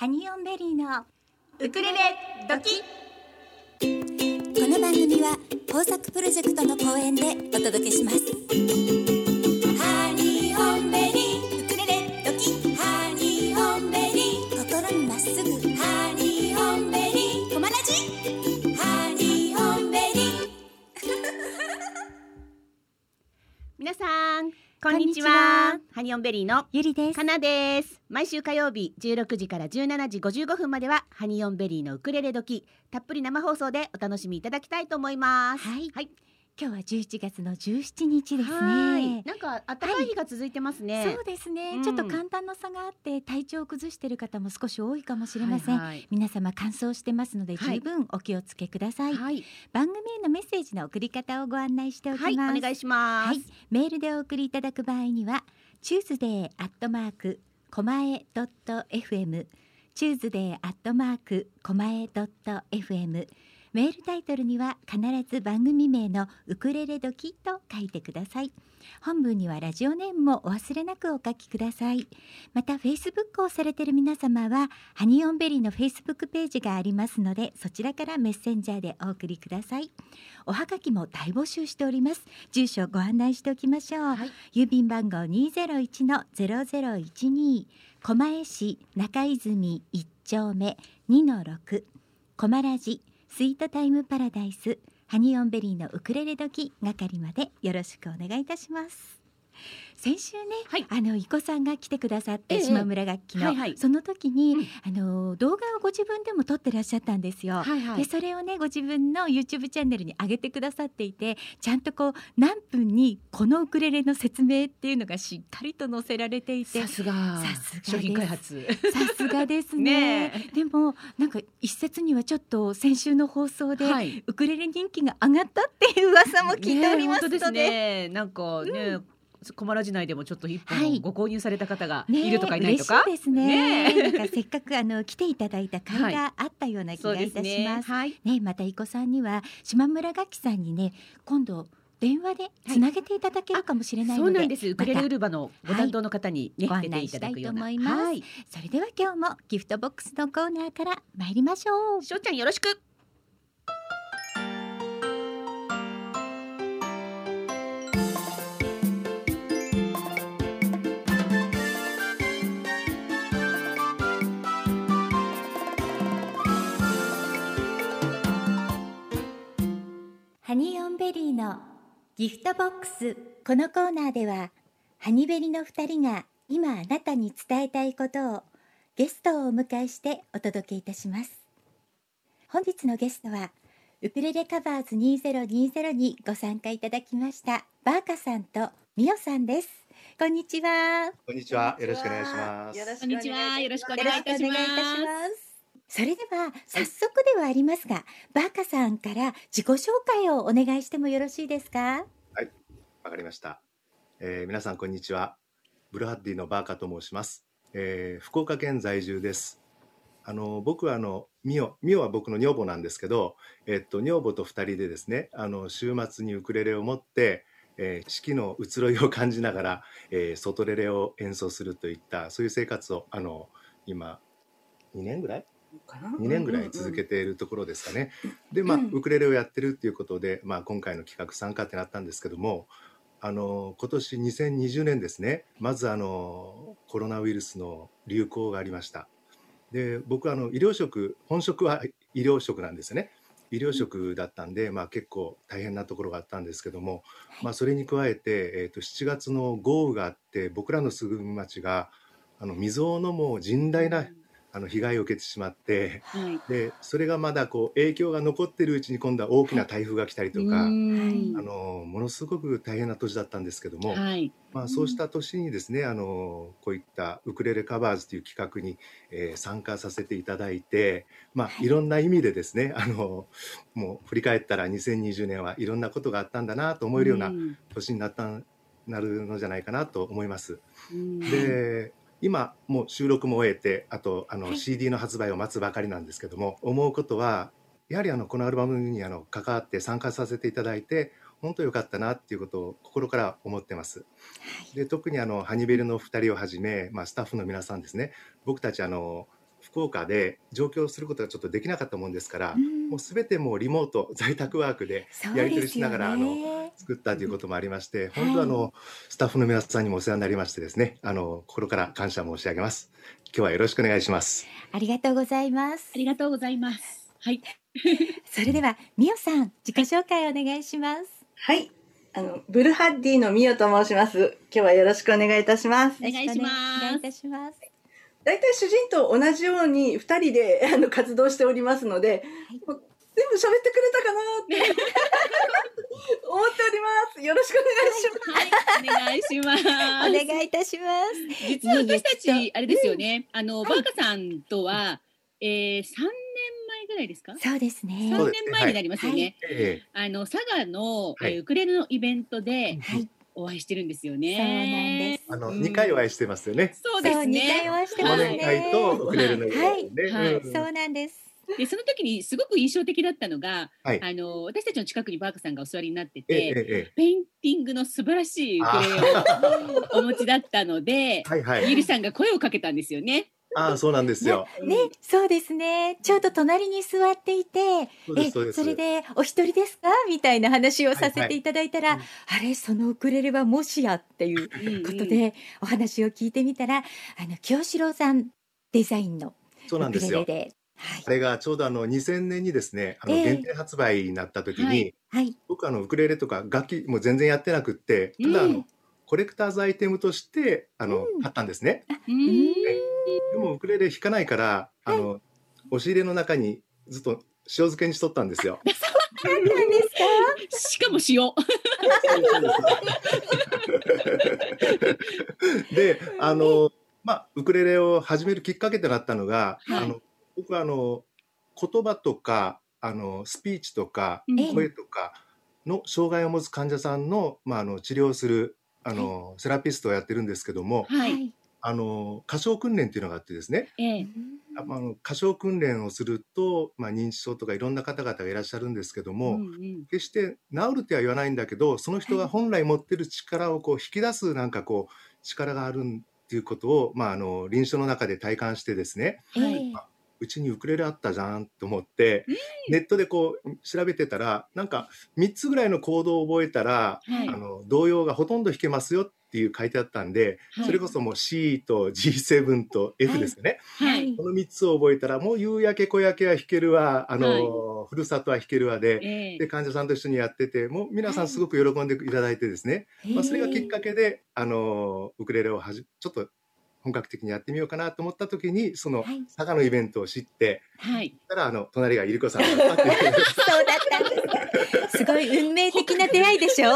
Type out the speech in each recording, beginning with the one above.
ハニオンベリーのウクレレドキ。この番組は工作プロジェクトの後援でお届けしますこんにちは。ハニオンベリーのゆりです。かなです。毎週火曜日16時から17時55分まではハニオンベリーのウクレレドキたっぷり生放送でお楽しみいただきたいと思います。はい。はい、今日は11月の17日ですはい。ねなんか暖かい日が続いてますね、そうですね、うん。ちょっと寒暖の差があって体調を崩している方も少し多いかもしれません、はい。はい皆様乾燥してますのではい。十分お気をつけください、はい、番組へのメッセージの送り方をご案内しておきます、はい、お願いします、はい、メールでお送りいただく場合には、 Tuesday アットマークコマエドット FM、Tuesday アットマークコマエドット FM。メールタイトルには必ず番組名のウクレレドキと書いてください。本文にはラジオネームもお忘れなくお書きください。また、フェイスブックをされている皆様は、ハニオンベリーのフェイスブックページがありますので、そちらからメッセンジャーでお送りください。おはがきも大募集しております。住所をご案内しておきましょう。はい郵便番号二ゼロ一のゼロゼロ一二狛江市中泉一丁目二の六狛ラジスイートタイムパラダイスハニオンベリーのウクレレ時係までよろしくお願いいたします。先週ね、はい。あのいこさんが来てくださって、ええ。島村楽器の、はいはい。その時に、うん。あの動画をご自分でも撮ってらっしゃったんですよ。はいはい。でそれをねご自分の YouTube チャンネルに上げてくださっていてちゃんとこう何分にこのウクレレの説明っていうのがしっかりと載せられていて。さすが。商品開発。さすがですね。ねでもなんか一説にはちょっと先週の放送で、はい。ウクレレ人気が上がったっていう噂も聞いておりますので,、ねね。なんかね、コマラジ内でもちょっと一はい。本ご購入された方がねいるとかいないとか、嬉しいですね。ねなんかせっかくあの来ていただいた会があったような気がいたします。はい。ね、またいこさんには島村楽器さんにね今度電話でつなげていただけるかもしれないそうなんです。ウクレレウルバのごはい担当の方にね、ご案出ていただくような内したいと思います。はい。それでは今日もギフトボックスのコーナーから参りましょう。しょうちゃんよろしくハニオンベリーのギフトボックス。このコーナーではハニベリの2人が今あなたに伝えたいことをゲストをお迎えしてお届けいたします。本日のゲストはウクレレカバーズ2020にご参加いただきましたバーカさんとミオさんです。こんにちは。こんにちは。よろしくお願いします。こんにちはよろしくおよろしくお願いいたしますそれでは早速ではありますが、バーカさんから自己紹介をお願いしてもよろしいですか？はいわかりました、えー皆さんこんにちは。ブルーハッディのバーカと申します。えー福岡県在住です。あの僕はあのミオミオは僕の女房なんですけど、えっと女房と二人でですね、あの週末にウクレレを持って、えー四季の移ろいを感じながら、えー外レレを演奏するといったそういう生活をあの今2年ぐらい？2年ぐらい続けているところですかね。でまあうんウクレレをやってるっていうことで、まあ、今回の企画参加ってなったんですけどもあの今年2020年ですねまずあのコロナウイルスの流行がありました。で僕はあの医療職本職は医療職なんですよね。医療職だったんで、まあ、結構大変なところがあったんですけども、まあ、それに加えて、えー、と7月の豪雨があって僕らの住む町があの未曾有のもう甚大なあの被害を受けてしまってはい。でそれがまだこう影響が残ってるうちに今度は大きな台風が来たりとか、うあん。のものすごく大変な年だったんですけども、はい。まあ、そうした年にですねあのこういったウクレレカバーズという企画に、えー参加させていただいて、まあ、い。ろんな意味でですねあのもう振り返ったら2020年はいろんなことがあったんだなと思えるような年になったなるのじゃないかなと思います。うん。で今もう収録も終えてあとあのはい。CD の発売を待つばかりなんですけども、思うことはやはりあのこのアルバムにあの関わって参加させていただいて本当良かったなっていうことを心から思ってます。で特にあのハニベルの2人をはじめ、まあ、スタッフの皆さんですね。僕たちあの福岡で上京することがちょっとできなかったもんですから、うんもうすべてもうリモート在宅ワークでやり取りしながらあのね。作ったということもありまして、はい本当あのスタッフの皆さんにもお世話になりましてですねあの心から感謝申し上げます今日はよろしくお願いしますありがとうございますあ。りがとうございますはい それではみおさん自己紹介お願いします。はい。あの、ブルハッディのミオと申します。今日はよろしくお願いいたします。お願いしますお願いいたします。大体主人と同じように二人であの活動しておりますので、はい。もう全部喋ってくれたかなって。思っております。よろしくお願いします。はい。お願いします。お願いいたします。実は私たちあれですよね、あの、バーカさんとは、えー、3年前ぐらいですか？そうですね。3そうですね年前になりますよね、えあの佐賀の、はい。えーウクレレのイベントではい、お会いしてるんですよそうなんねです。あの、うん。2回お会いしてますよね。そうですそう二回ねお会いしてますね。忘年会とウクレレのね、はい。うん。そうなんです。でその時にすごく印象的だったのが、はい。あの私たちの近くにバーカさんがお座りになってえええて、ええ。ペインティングの素晴らしいウクレレをお持ちだったのでえ、はいはい。ゆりさんが声をかけたんですよね。ああそうなんですよ。ね、そうですね。ちょうど隣に座っていて、えそれでお一人ですか？みたいな話をさせていただいたら、はいはい。あれそのウクレレはもしやっていうことで、お話を聞いてみたら、あの清志郎さんデザインのそうなんウですよ。クレレで、はい。あれがちょうどあの2000年にですねあのええ。限定発売になった時に、はいはい、僕あのウクレレとか楽器も全然やってなくってただあの、うんコレクターズアイテムとしてあの、うん。買ったんですね。うんでもウクレレ弾かないからあの、押し入れの中にずっと塩漬けにしとったんですよ。何なんですか？しかも塩。であのまあウクレレを始めるきっかけとなったのが、はい。あの僕はあの言葉とかあのスピーチとか声とかの障害を持つ患者さんの,、まあ、あの治療するあの、セラピストをやってるんですけどもはい。あの歌唱訓練っていうのがあってですね。ええ。ああの歌唱訓練をすると、まあ、認知症とかいろんな方々がいらっしゃるんですけども、うんうん。決して治るっては言わないんだけどその人が本来持ってる力をこう引き出すなんかこう力があるっていうことを、まあ、あの臨床の中で体感してですねはい。うちにウクレレあったじゃんと思って、ネットでこう調べてたらなんか3つぐらいのコードを覚えたら、はい。あの童謡がほとんど弾けますよっていう書いてあったんで、はい。それこそもう C と G7 と F ですよね、はい。この3つを覚えたらもう夕焼け小焼けは弾けるわあの、ふるさとは弾けるわで。ええ。で患者さんと一緒にやっててもう皆さんすごく喜んでいただいてですね、まあ、それがきっかけであのウクレレをはじちょっと本格的にやってみようかなと思った時にそのはい佐賀のイベントを知ってはい。たらあの隣がゆり子さんだったっていう そうだったんです。すごい運命的な出会いでしょ？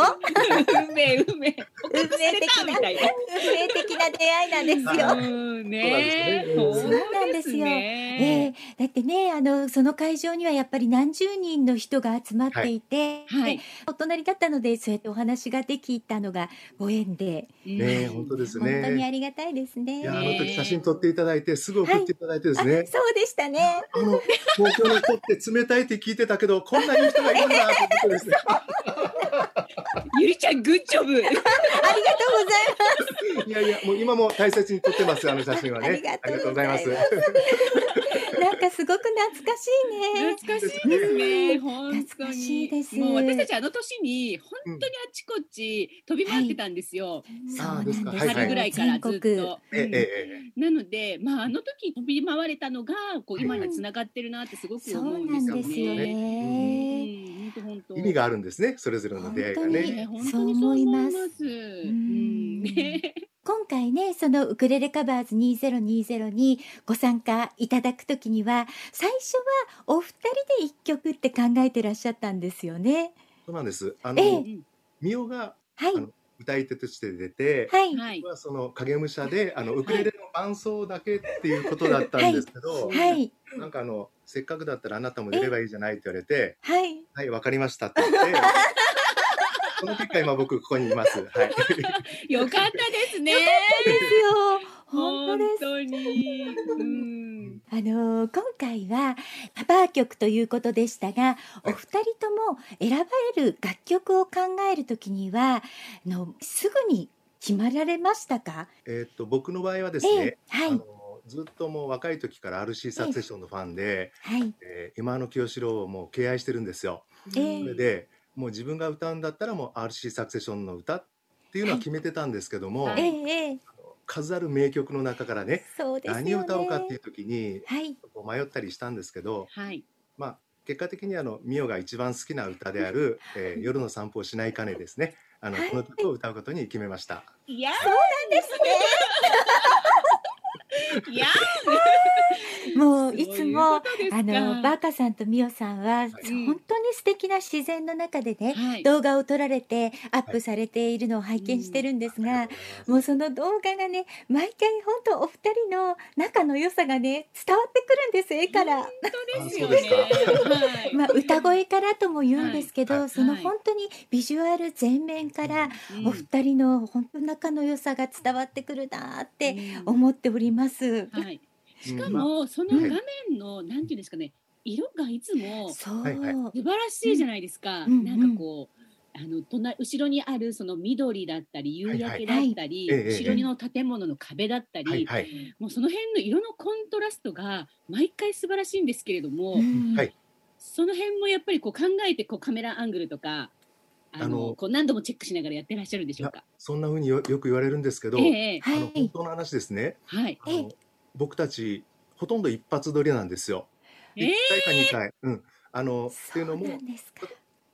運命運命。運命的な。運命的な出会いなんですよ。うんね。そうなんですよええだってねあのその会場にはやっぱり何十人の人が集まっていて、はい。お隣だったのでそうやってお話ができたのがご縁で、うんね本当ですね本当にありがたいですね。いやあのね時写真撮っていただいてすぐ送っていただいてですね、あそうでしたね。あの東京の子って冷たいって聞いてたけどこんないい人がいるんだと思ってですねゆりちゃんグッジョブ。ありがとうございいやいやもう今も大切に撮ってますあの写真はね。ありがとうございますかすごく懐かしいね。懐かしいですね。本当懐かしいにです。もう私たちあの年に本当にあちこち飛び回ってたんですよ。そうですか。春ぐらいからずっと。ええうんええ。なので、まあ、あの時飛び回れたのが、こう、今に繋がってるなってすごく思うんなですよね。意味があるんですね。それぞれの出会いが本当に。ねね、本当にそう思います。うん、ね、今回ねそのウクレレカバーズ2020にご参加いただくときには最初はお二人で一曲って考えてらっしゃったんですよね。そうなんです。あええ。のミオがはい。あの歌い手として出て、はい。はい。僕。はその影武者であのウクレレの伴奏だけっていうことだったんですけど、はい。なんかあのせっかくだったらあなたも出ればいいじゃないって言われて、はい。はいわかりましたって言って、その結果今僕ここにいます。はい。よかったですね。ですよ本当本です。当に。うん。あのー今回はカバー曲ということでしたが、お二人とも選ばれる楽曲を考えるときにはあのすぐに決まられましたか？えーっと僕の場合はですえねえ、はいずっともう若い時から RC サクセションのファンで、はい。えー今の清志郎をもう敬愛してるんですよ。ええそれでもう自分が歌うんだったらもう RC サクセションの歌っていうのは決めてたんですけども、はい数ある名曲の中からねね。何を歌おうかっていう時に迷ったりしたんですけど、はい。まあ、結果的にあのミオが一番好きな歌である「えー夜の散歩をしないかね」ですねあの、はいこの曲を歌うことに決めました。いやです いやね。もういつもあのバーカさんとミオさんは、い。本当に素敵な自然の中でね、はい。動画を撮られてアップされているのを拝見してるんですが、もうその動画がね毎回本当お二人の仲の良さがね伝わってくるんです絵から。本当ですよね。まあ、歌声からとも言うんですけど、はい。はい。その本当にビジュアル全面からうん。お二人の本当仲の良さが伝わってくるなってうん。思っております。はい。しかもその画面のなんていうんですかね色がいつも素晴らしいじゃないですか。うん。なんかこう。あの隣後ろにあるその緑だったり夕焼けだったり、後ろの建物の壁だったり、もうその辺の色のコントラストが毎回素晴らしいんですけれども、その辺もやっぱりこう考えてこうカメラアングルとかあのこう何度もチェックしながらやってらっしゃるんでしょうか。そんな風によよく言われるんですけど、あの本い。当の話ですね。はい。あの僕たちほとんど一発撮りなんですよ。ええ1回か2回、うん、あのっていうのも。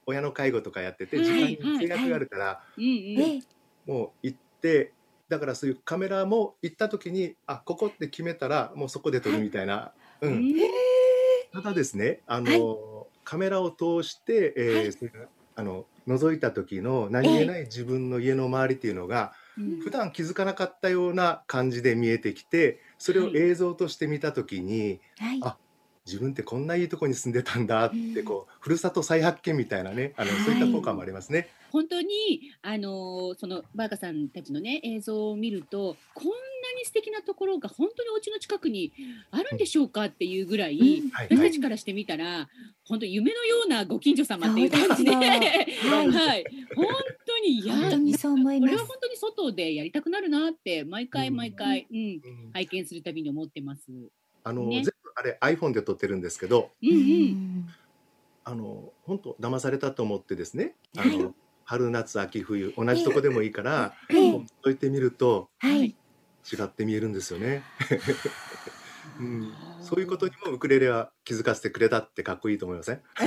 親の介護とかやっててはい時間に制約があるから、もう行ってだからそういうカメラも行った時にあここって決めたらもうそこで撮るみたいな、ただですねあの、カメラを通して、えーあの覗いた時の何気ない自分の家の周りっていうのが、うん普段気づかなかったような感じで見えてきてそれを映像として見た時に、はい。あ自分ってこんないいとこに住んでたんだって、うん。こうふるさと再発見みたいなねあの、はい。そういった効果もありますね。本当にあのそのバーカさんたちのね映像を見るとこんなに素敵なところが本当にお家の近くにあるんでしょうかっていうぐらい、うん。はい。私たちからしてみたら本当夢のようなご近所様っていう感じで、はですよはい。本当にいや本当にそう思います。これは。本当に外でやりたくなるなって毎回毎回、うん。うん。拝見するたびに思ってます。あの、ね。全部あれ iPhone で撮ってるんですけどうんう。うんんあの本当騙されたと思ってですねあはいの、春夏秋冬同じとこでもいいから、ええこう覗いてみるとはい。違って見えるんですよね。うん、そういうことにもウクレレは気づかせてくれたってかっこいいと思いません、本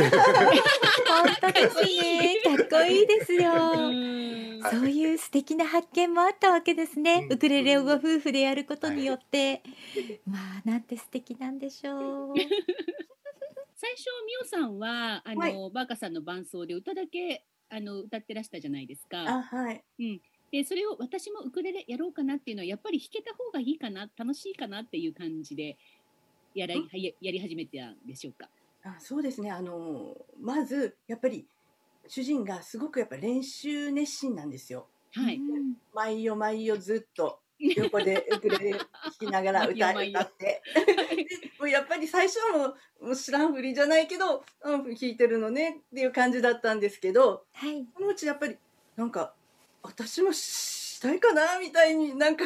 当ですね。かっこいいですよ。うんそういう素敵な発見もあったわけですね。うんウクレレをご夫婦でやることによって、まあなんて素敵なんでしょう。最初みおさんはあの、はいバーカさんの伴奏で歌だけあの歌ってらしたじゃないですか。あはいでそれを私もウクレレやろうかなっていうのはやっぱり弾けた方がいいかな楽しいかなっていう感じでやらややり始めたんでしょうか？あそうですねあのまずやっぱり主人がすごくやっぱ練習熱心なんですよはい。うん毎夜毎夜ずっと 横でウクレレ弾きながら歌歌ってでもうやっぱり最初はもう知らんふりじゃないけど、うん、弾いてるのねっていう感じだったんですけどはい。そのうちやっぱりなんか私もしたいかなみたいになんか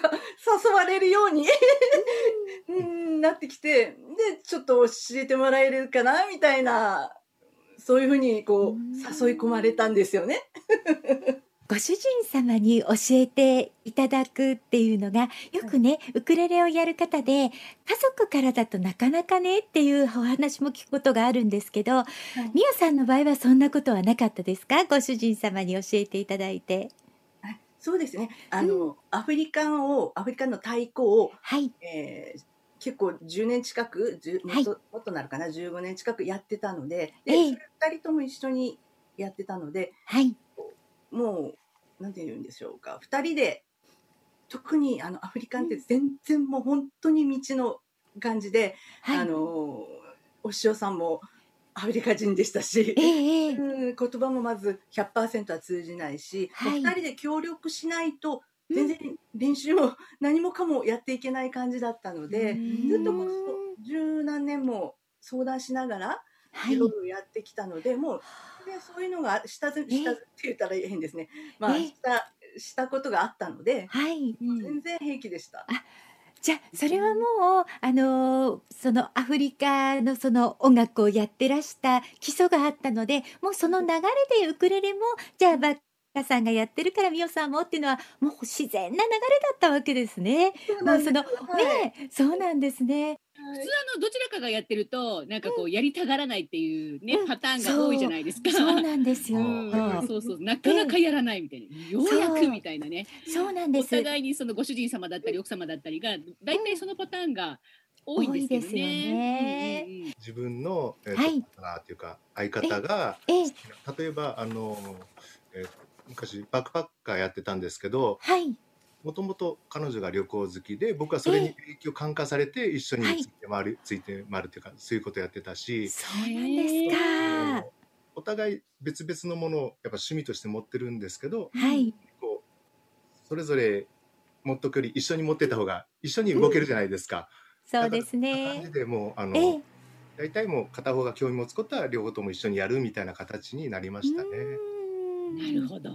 誘われるように うん。なってきてでちょっと教えてもらえるかなみたいなそういうふうにこう誘い込まれたんですよね。ご主人様に教えていただくっていうのがよくね、ウクレレをやる方で家族からだとなかなかねっていうお話も聞くことがあるんですけど、みおさんの場合はそんなことはなかったですか？ご主人様に教えていただいて。はいそうですね。あの、アフリカンをアフリカンの太鼓を、はい。えー結構10年近く10はい。もっともっとなるかな？15年近くやってたのでで、ええ。それ2人とも一緒にやってたのではい。もうなんて言うんでしょうか。2人で特にあのアフリカンって全然もう本当に未知の感じで、はい。あのお塩さんもアフリカ人でしたしえ。えええ。うん言葉もまず100%は通じないし、はい。もう2人で協力しないと全然練習も何もかもやっていけない感じだったので、うん。ずっとこう十何年も相談しながらはい。いろいろやってきたので、もうでそういうのが下積み下積みって言ったら変ですね、まあ、えしたしたことがあったので、はい。うん全然平気でした。じゃあそれはもうあのそのアフリカのその音楽をやってらした基礎があったのでもうその流れでウクレレもじゃあバッカさんがやってるからミオさんもっていうのはもう自然な流れだったわけですね。そうなんですまあはいねえそうなんですね。普通あのどちらかがやってるとなんかこうやりたがらないっていうね、うん。パターンが多いじゃないですか。そう。なんですよ。そうそう。なかなかやらないみたいな、ようやくみたいなね。そう。なんでおす。互いにそのご主人様だったり奥様だったりが大体そのパターンが多いんですけど多いですよね。ね。うんうんうん。自分の、えーとはいパートナーっていうか相方がええ。例えばあの、えー昔バックパッカーやってたんですけどはいもともと彼女が旅行好きで僕はそれにえ影響感化されて一緒にはいついて回る、ついて回るっていうかそういうことやってたし、そうなんですか。お互い別々のものをやっぱ趣味として持ってるんですけどはいこうそれぞれ持っとくより一緒に持ってた方が一緒に動けるじゃないですか。そうです感ねじ。でもうあの、ええ大体もう片方が興味持つことは両方とも一緒にやるみたいな形になりましたね。なるほど。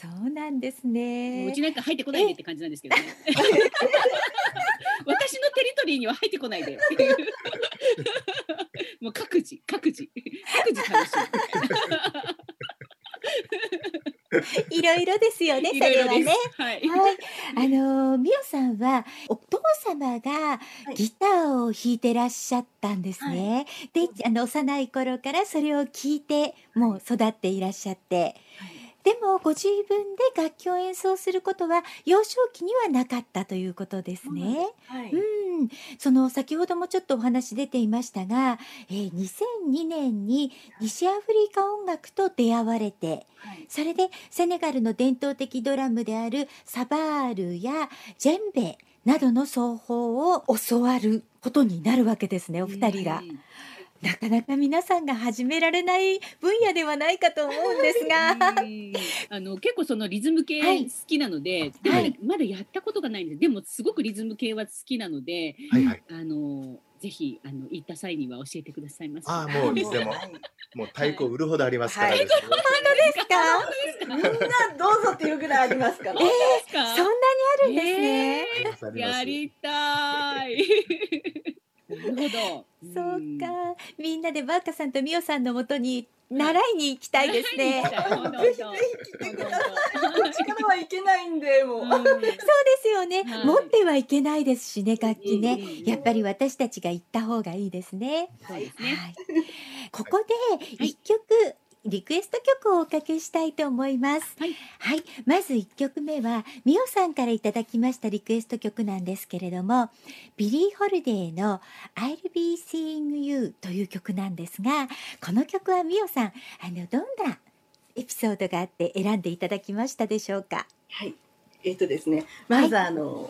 そうなんですねうち。なんか入ってこないでって感じなんですけどね。私のテリトリーには入ってこないでっていう。もう各自各自各自楽しい ろいろですよね。い。それはね。はい。はい、あのみおさんはお父様がいギターを弾いてらっしゃったんですね。で、あの幼い頃からそれを聞いてもう育っていらっしゃって、でもご自分で楽器を演奏することは幼少期にはなかったということですね。はい。うん、その先ほどもちょっとお話出ていましたが、えー2002年に西アフリカ音楽と出会われて、はい。それでセネガルの伝統的ドラムであるサバールやジェンベなどの奏法を教わることになるわけですねお二人が。う。んなかなか皆さんが始められない分野ではないかと思うんですが。うんあの結構そのリズム系はい好きなので、でもねはいまだやったことがないんです。でもすごくリズム系は好きなので、はいはい。あのぜひあの行った際には教えてくださいませ。ああもういつでもはいもう太鼓売るほどありますからはいですね。ですか？みんなどうぞっていうぐらいありますか？ら。えですか？そんなにあるんですね。えーやりたい。なるほど。そううんか、みんなでバーカさんとミオさんのもとに習いに行きたいですね。ぜひぜひ来てください。こっちからはいけないんで、もう。うんそうですよね、はい持ってはいけないですしね楽器ね、やっぱり私たちが行った方がいいですね。そうですね。はい、ここではい一曲、リクエスト曲をおかけしたいと思います。はい、はい、まず一曲目はミオさんからいただきましたリクエスト曲なんですけれども、ビリー・ホリデーの I'll Be Seeing You という曲なんですが、この曲はミオさん、あのどんなエピソードがあって選んでいただきましたでしょうか？はい。えっ、とですね、まずあの、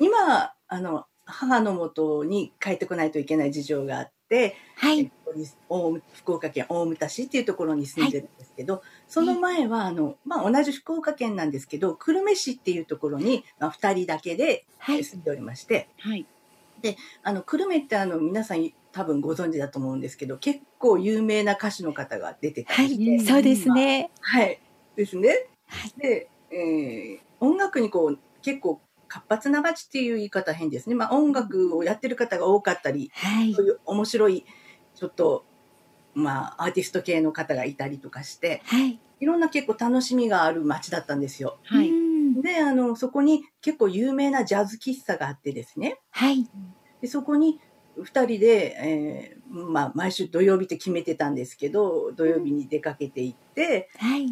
今、あの、母のもとに帰ってこないといけない事情があって、はい、大福岡県大牟田市っていうところに住んでるんですけど、その前はあの、まあ、同じ福岡県なんですけど久留米市っていうところに、まあ、2人だけではい、住んでおりまして、はい。あの久留米ってあの皆さん多分ご存知だと思うんですけど結構有名な歌手の方が出てたはい、りして、うんそうですね。はい、ですね。はいで、えー音楽にこう結構活発な街っていう言い方変ですね。まあ音楽をやってる方が多かったり、はいそう、いう面白いちょっとまあアーティスト系の方がいたりとかして、はい、いろんな結構楽しみがある街だったんですよ。はい。うんで、あのそこに結構有名なジャズ喫茶があってですね。はい、でそこに2人で、えーまあ、毎週土曜日って決めてたんですけど土曜日に出かけていってはい、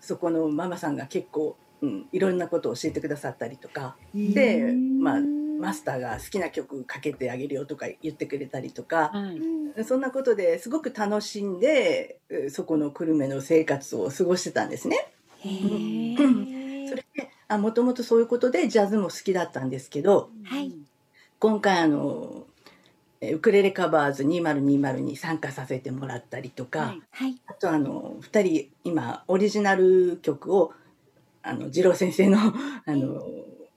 そこのママさんが結構、うん、いろんなことを教えてくださったりとか。でうんまあマスターが好きな曲かけてあげるよとか言ってくれたりとか。はい。そんなことですごく楽しんでえーそこの久留米の生活を過ごしてたんですね。それであもともとそういうことでジャズも好きだったんですけどはい。今回あのえーウクレレカバーズ2020に参加させてもらったりとか、はい。はい、あとあの2人今オリジナル曲をあの二郎先生の あの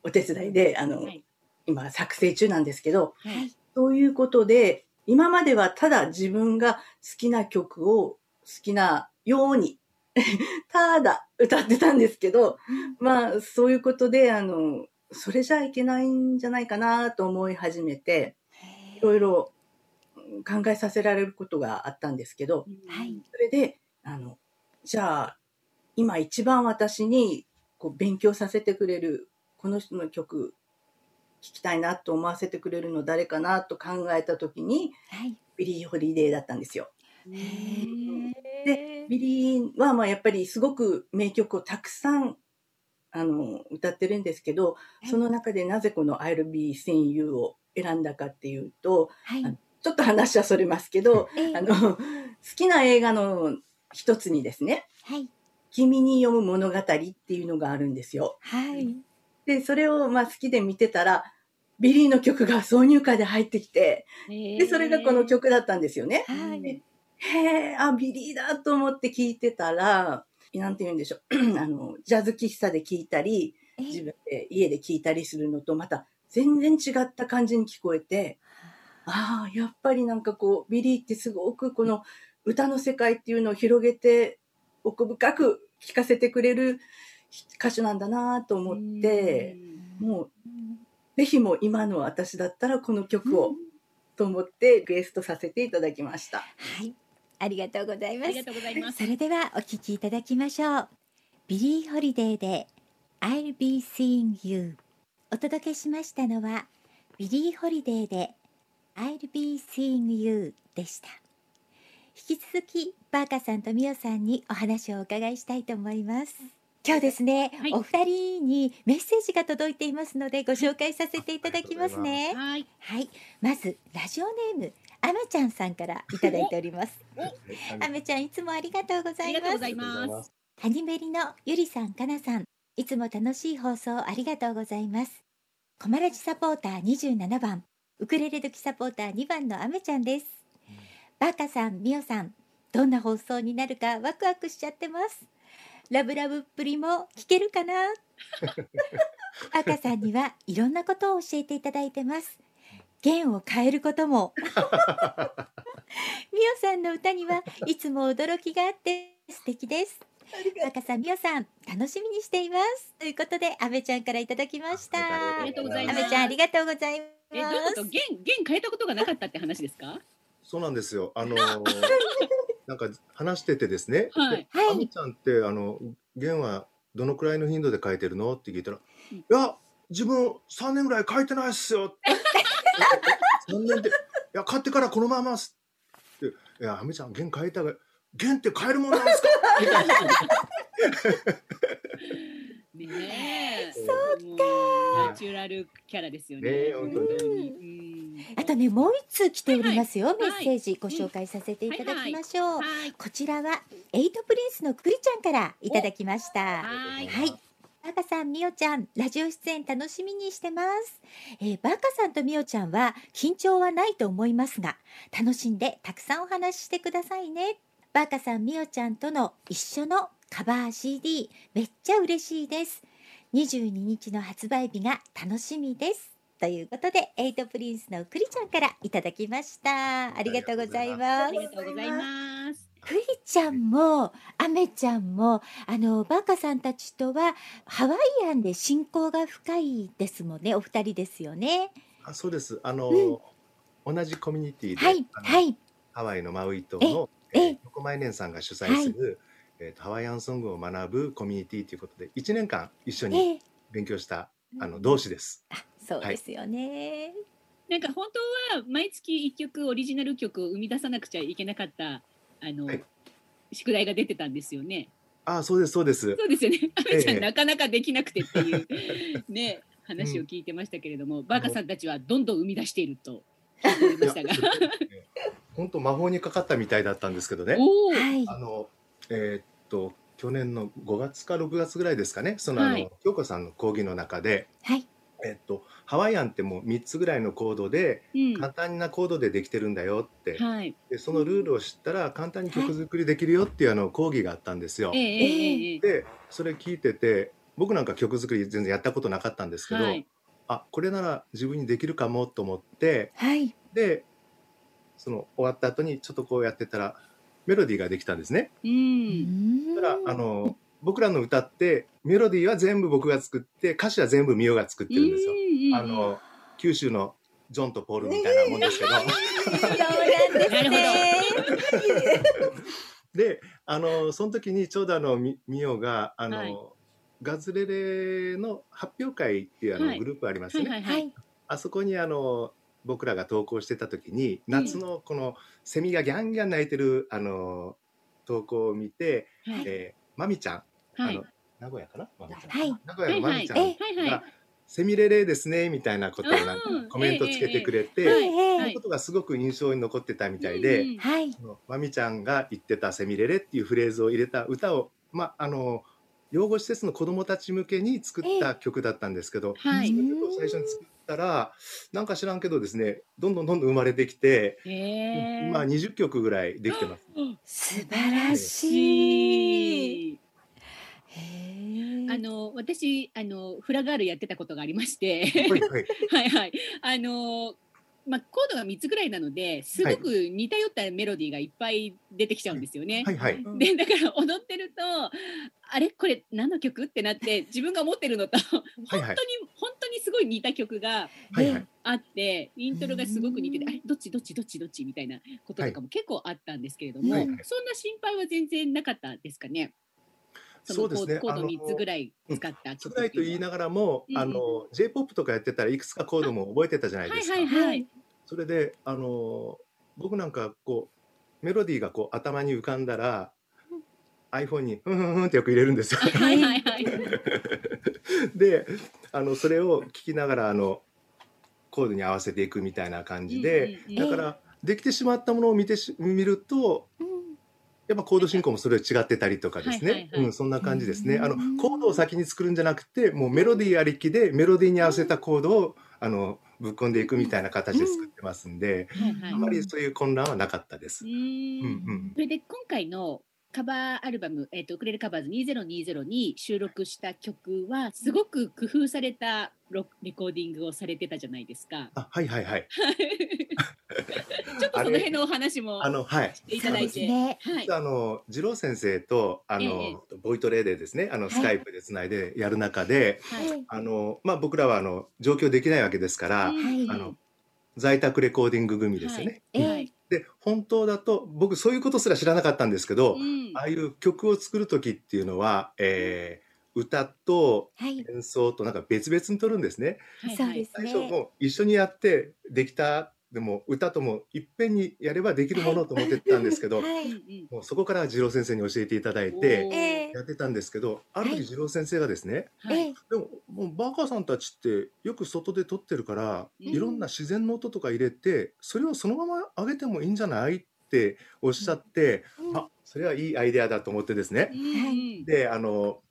お手伝いであの、はい。今作成中なんですけどははい。い。そういうことで今まではただ自分が好きな曲を好きなように ただ歌ってたんですけどまあそういうことであのそれじゃいけないんじゃないかなと思い始めて、いろいろうん考えさせられることがあったんですけど、はい。それで、あの、じゃあ、今一番私にこう勉強させてくれる、この人の曲、聴きたいなと思わせてくれるの誰かなと考えた時に、はい。ビリー・ホリデーだったんですよ。でビリーはまあやっぱりすごく名曲をたくさんあの歌ってるんですけど、はい。その中でなぜこの I'll be seeing you を選んだかっていうと、はい。あちょっと話はそれますけど、ええ。あの、好きな映画の一つにですね、はい君に読む物語っていうのがあるんですよ。はいで、それをまあ好きで見てたら、ビリーの曲が挿入歌で入ってきて、で、それがこの曲だったんですよね。はいでへえ、あ、ビリーだと思って聞いてたら、なんて言うんでしょう。あの、ジャズ喫茶で聞いたり、え？自分で家で聞いたりするのと、また全然違った感じに聞こえて、ああ、やっぱりなんかこう、ビリーってすごくこの歌の世界っていうのを広げて、奥深く聴かせてくれる歌手なんだなと思って、もう、ぜひもう今の私だったらこの曲を、と思ってリクエストさせていただきました。はい。ありがとうございます。ありがとうございます。それではお聞きいただきましょう。ビリー・ホリデーで I'll be seeing you お届けしましたのはビリー・ホリデーで I'll be seeing you でした引き続きバーカさんとミオさんにお話をお伺いしたいと思います。今日ですね、はい。お二人にメッセージが届いていますのでご紹介させていただきますね。はい。はい。まずラジオネームあめちゃんさんからいただいております。あめちゃんいつもありがとうございます。ハニメリのゆりさん、かなさん、いつも楽しい放送ありがとうございます。コマラジサポーター27番、ウクレレ時サポーター2番のあめちゃんです。バーカさん、みおさん、どんな放送になるかワクワクしちゃってます。ラブラブっぷりも聞けるかな？バーカさんにはいろんなことを教えていただいてます。弦を変えることも。みおさんの歌にはいつも驚きがあって素敵です。若さん、みおさん、楽しみにしています。ということで、あべちゃんからいただきました。ありがとうございますあべちゃん、ありがとうございえ、どういうますこと、。弦、弦変えたことがなかったって話ですか？そうなんですよ。あのー なんか話しててですね。はい。はいあみちゃんってあの弦はどのくらいの頻度で書いてるの？って聞いたら、うんいや自分3年ぐらい書いてないっすよ。3年でいや買ってからこのままっすっていやあみちゃん弦変えたら弦って変えるもんなんですか？みたいなねえ。そうか。ナチュラルキャラですよね。ねえ本当にうんあとね、もう一通来ておりますよ。はいメッセージご紹介させていただきましょう。はい。こちらはエイトプリンスのクリちゃんからいただきました。はい。はい。バーカさん、みおちゃん、ラジオ出演楽しみにしてます。えーバーカさんとみおちゃんは緊張はないと思いますが、楽しんでたくさんお話ししてくださいね。バーカさん、みおちゃんとの一緒のカバー CD、めっちゃ嬉しいです。22日の発売日が楽しみです。ということで、エイトプリンスのクリちゃんからいただきました。ありがとうございます。ありがとうございます。クリちゃんもアメちゃんもあのバカさんたちとはハワイアンで親交が深いですもんね。お二人ですよね。あそうです。あの、同じコミュニティで、はいはい。ハワイのマウイ島のええ。えー横前年さんが主催する、えーとハワイアンソングを学ぶコミュニティということで1年間一緒にええ。勉強したあの同志です。あそうですよね、なんか本当は毎月一曲オリジナル曲を生み出さなくちゃいけなかったあの、はい宿題が出てたんですよね。あそうですそうです。そうですよね。あめちゃん、ええなかなかできなくてっていうね話を聞いてましたけれども、バカさんたちはどんどん生み出していると聞いておりましたが。本当魔法にかかったみたいだったんですけどね。あのえーっと去年の5月か6月ぐらいですかね。そのあの、はい京子さんの講義の中で、はいえーっとハワイアンってもう3つぐらいのコードでうん。簡単なコードでできてるんだよって。はい。でそのルールを知ったら簡単に曲作りできるよっていうあの講義があったんですよえ。えええええでそれ聞いてて僕なんか曲作り全然やったことなかったんですけど、はい。あこれなら自分にできるかもと思ってはいでその終わった後にちょっとこうやってたらメロディーができたんですね。う。うんんだからあの僕らの歌ってメロディーは全部僕が作って歌詞は全部ミオが作ってるんですよ。うんあの九州のジョンとポールみたいなもんですけど。であのその時にちょうどあのみミオがあの、はいガズレレの発表会っていうあの、はいグループありますね。あそこにあの僕らが投稿してた時に夏のこのセミがギャンギャン鳴いてるあの投稿を見て、はいえー、まみちゃん、はいあの名古屋かな、まみちゃんはい名古屋のまみちゃんはいはいが「セミレレですね」みたいなことをなんかうんコメントつけてくれて、ええええはいそういうことがすごく印象に残ってたみたいで。うんはい。そのまみちゃんが言ってた「セミレレ」っていうフレーズを入れた歌を、まあ、あの養護施設の子どもたち向けに作った曲だったんですけど、はいその曲を最初に作ったらなんか知らんけどですねどんどんどんどん生まれてきて、へえ。今20曲ぐらいできてます。素晴らしい。へえ。あの私あのフラガールやってたことがありまして、はいはい。はいはい。あのまあコードが三つぐらいなのですごく似たよったメロディーがいっぱい出てきちゃうんですよね。はい。はいうん。でだから踊ってるとあれこれ何の曲？ってなって自分が持ってるのと本当に、はいはい。本当にすごい似た曲がはいはい。あってイントロがすごく似ててうん。あれどっちどっちどっちどっちみたいなこととかも結構あったんですけれども、はいはい。そんな心配は全然なかったですかね。そうですねコードあの3つぐらい使った少曲ないと言いながらも、うんうんあの J−POP とかやってたらいくつかコードも覚えてたじゃないですか。はいはいはい。それであの僕なんかこうメロディーがこう頭に浮かんだら iPhone に「ふんふんふん」ってよく入れるんですよ。はいはいはい。であのそれを聞きながらあのコードに合わせていくみたいな感じで、うんうんだからできてしまったものを見てし見るとうんやっぱコード進行もそれ違ってたりとかですね、うん、そんな感じですね。あのうんコードを先に作るんじゃなくてもうメロディーありきでメロディーに合わせたコードをあのぶっ込んでいくみたいな形で作ってますんで、あまりそういう混乱はなかったです。う。うんんうん。それで今回のカバーアルバム、えっとウクレレカバーズ2020に収録した曲はすごく工夫されたロレコーディングをされてたじゃないですか。あはいはいはい。ちょっとその辺のお話もあのはい。していただいて。ね。はい。あの次郎先生とあの、えボイトレでですねあのスカイプでつないでやる中で、はい。あのまあ僕らはあの上京できないわけですから、うんはいあの在宅レコーディング組ですよね。はいはい。で本当だと僕そういうことすら知らなかったんですけど、うんああいう曲を作る時っていうのは、えー歌とはい。演奏となんか別々に撮るんですね。はい最初ね。もう一緒にやってできたでも歌ともいっぺんにやればできるものと思ってたんですけど、はい。もうそこから次郎先生に教えていただいおてやってたんですけどあるはい時次郎先生がですね、はい。ええでももうバカさんたちってよく外で撮ってるから、うんいろんな自然の音とか入れてそれをそのまま上げてもいいんじゃないっておっしゃって、うんあそれはいいアイデアだと思ってですねう、んであの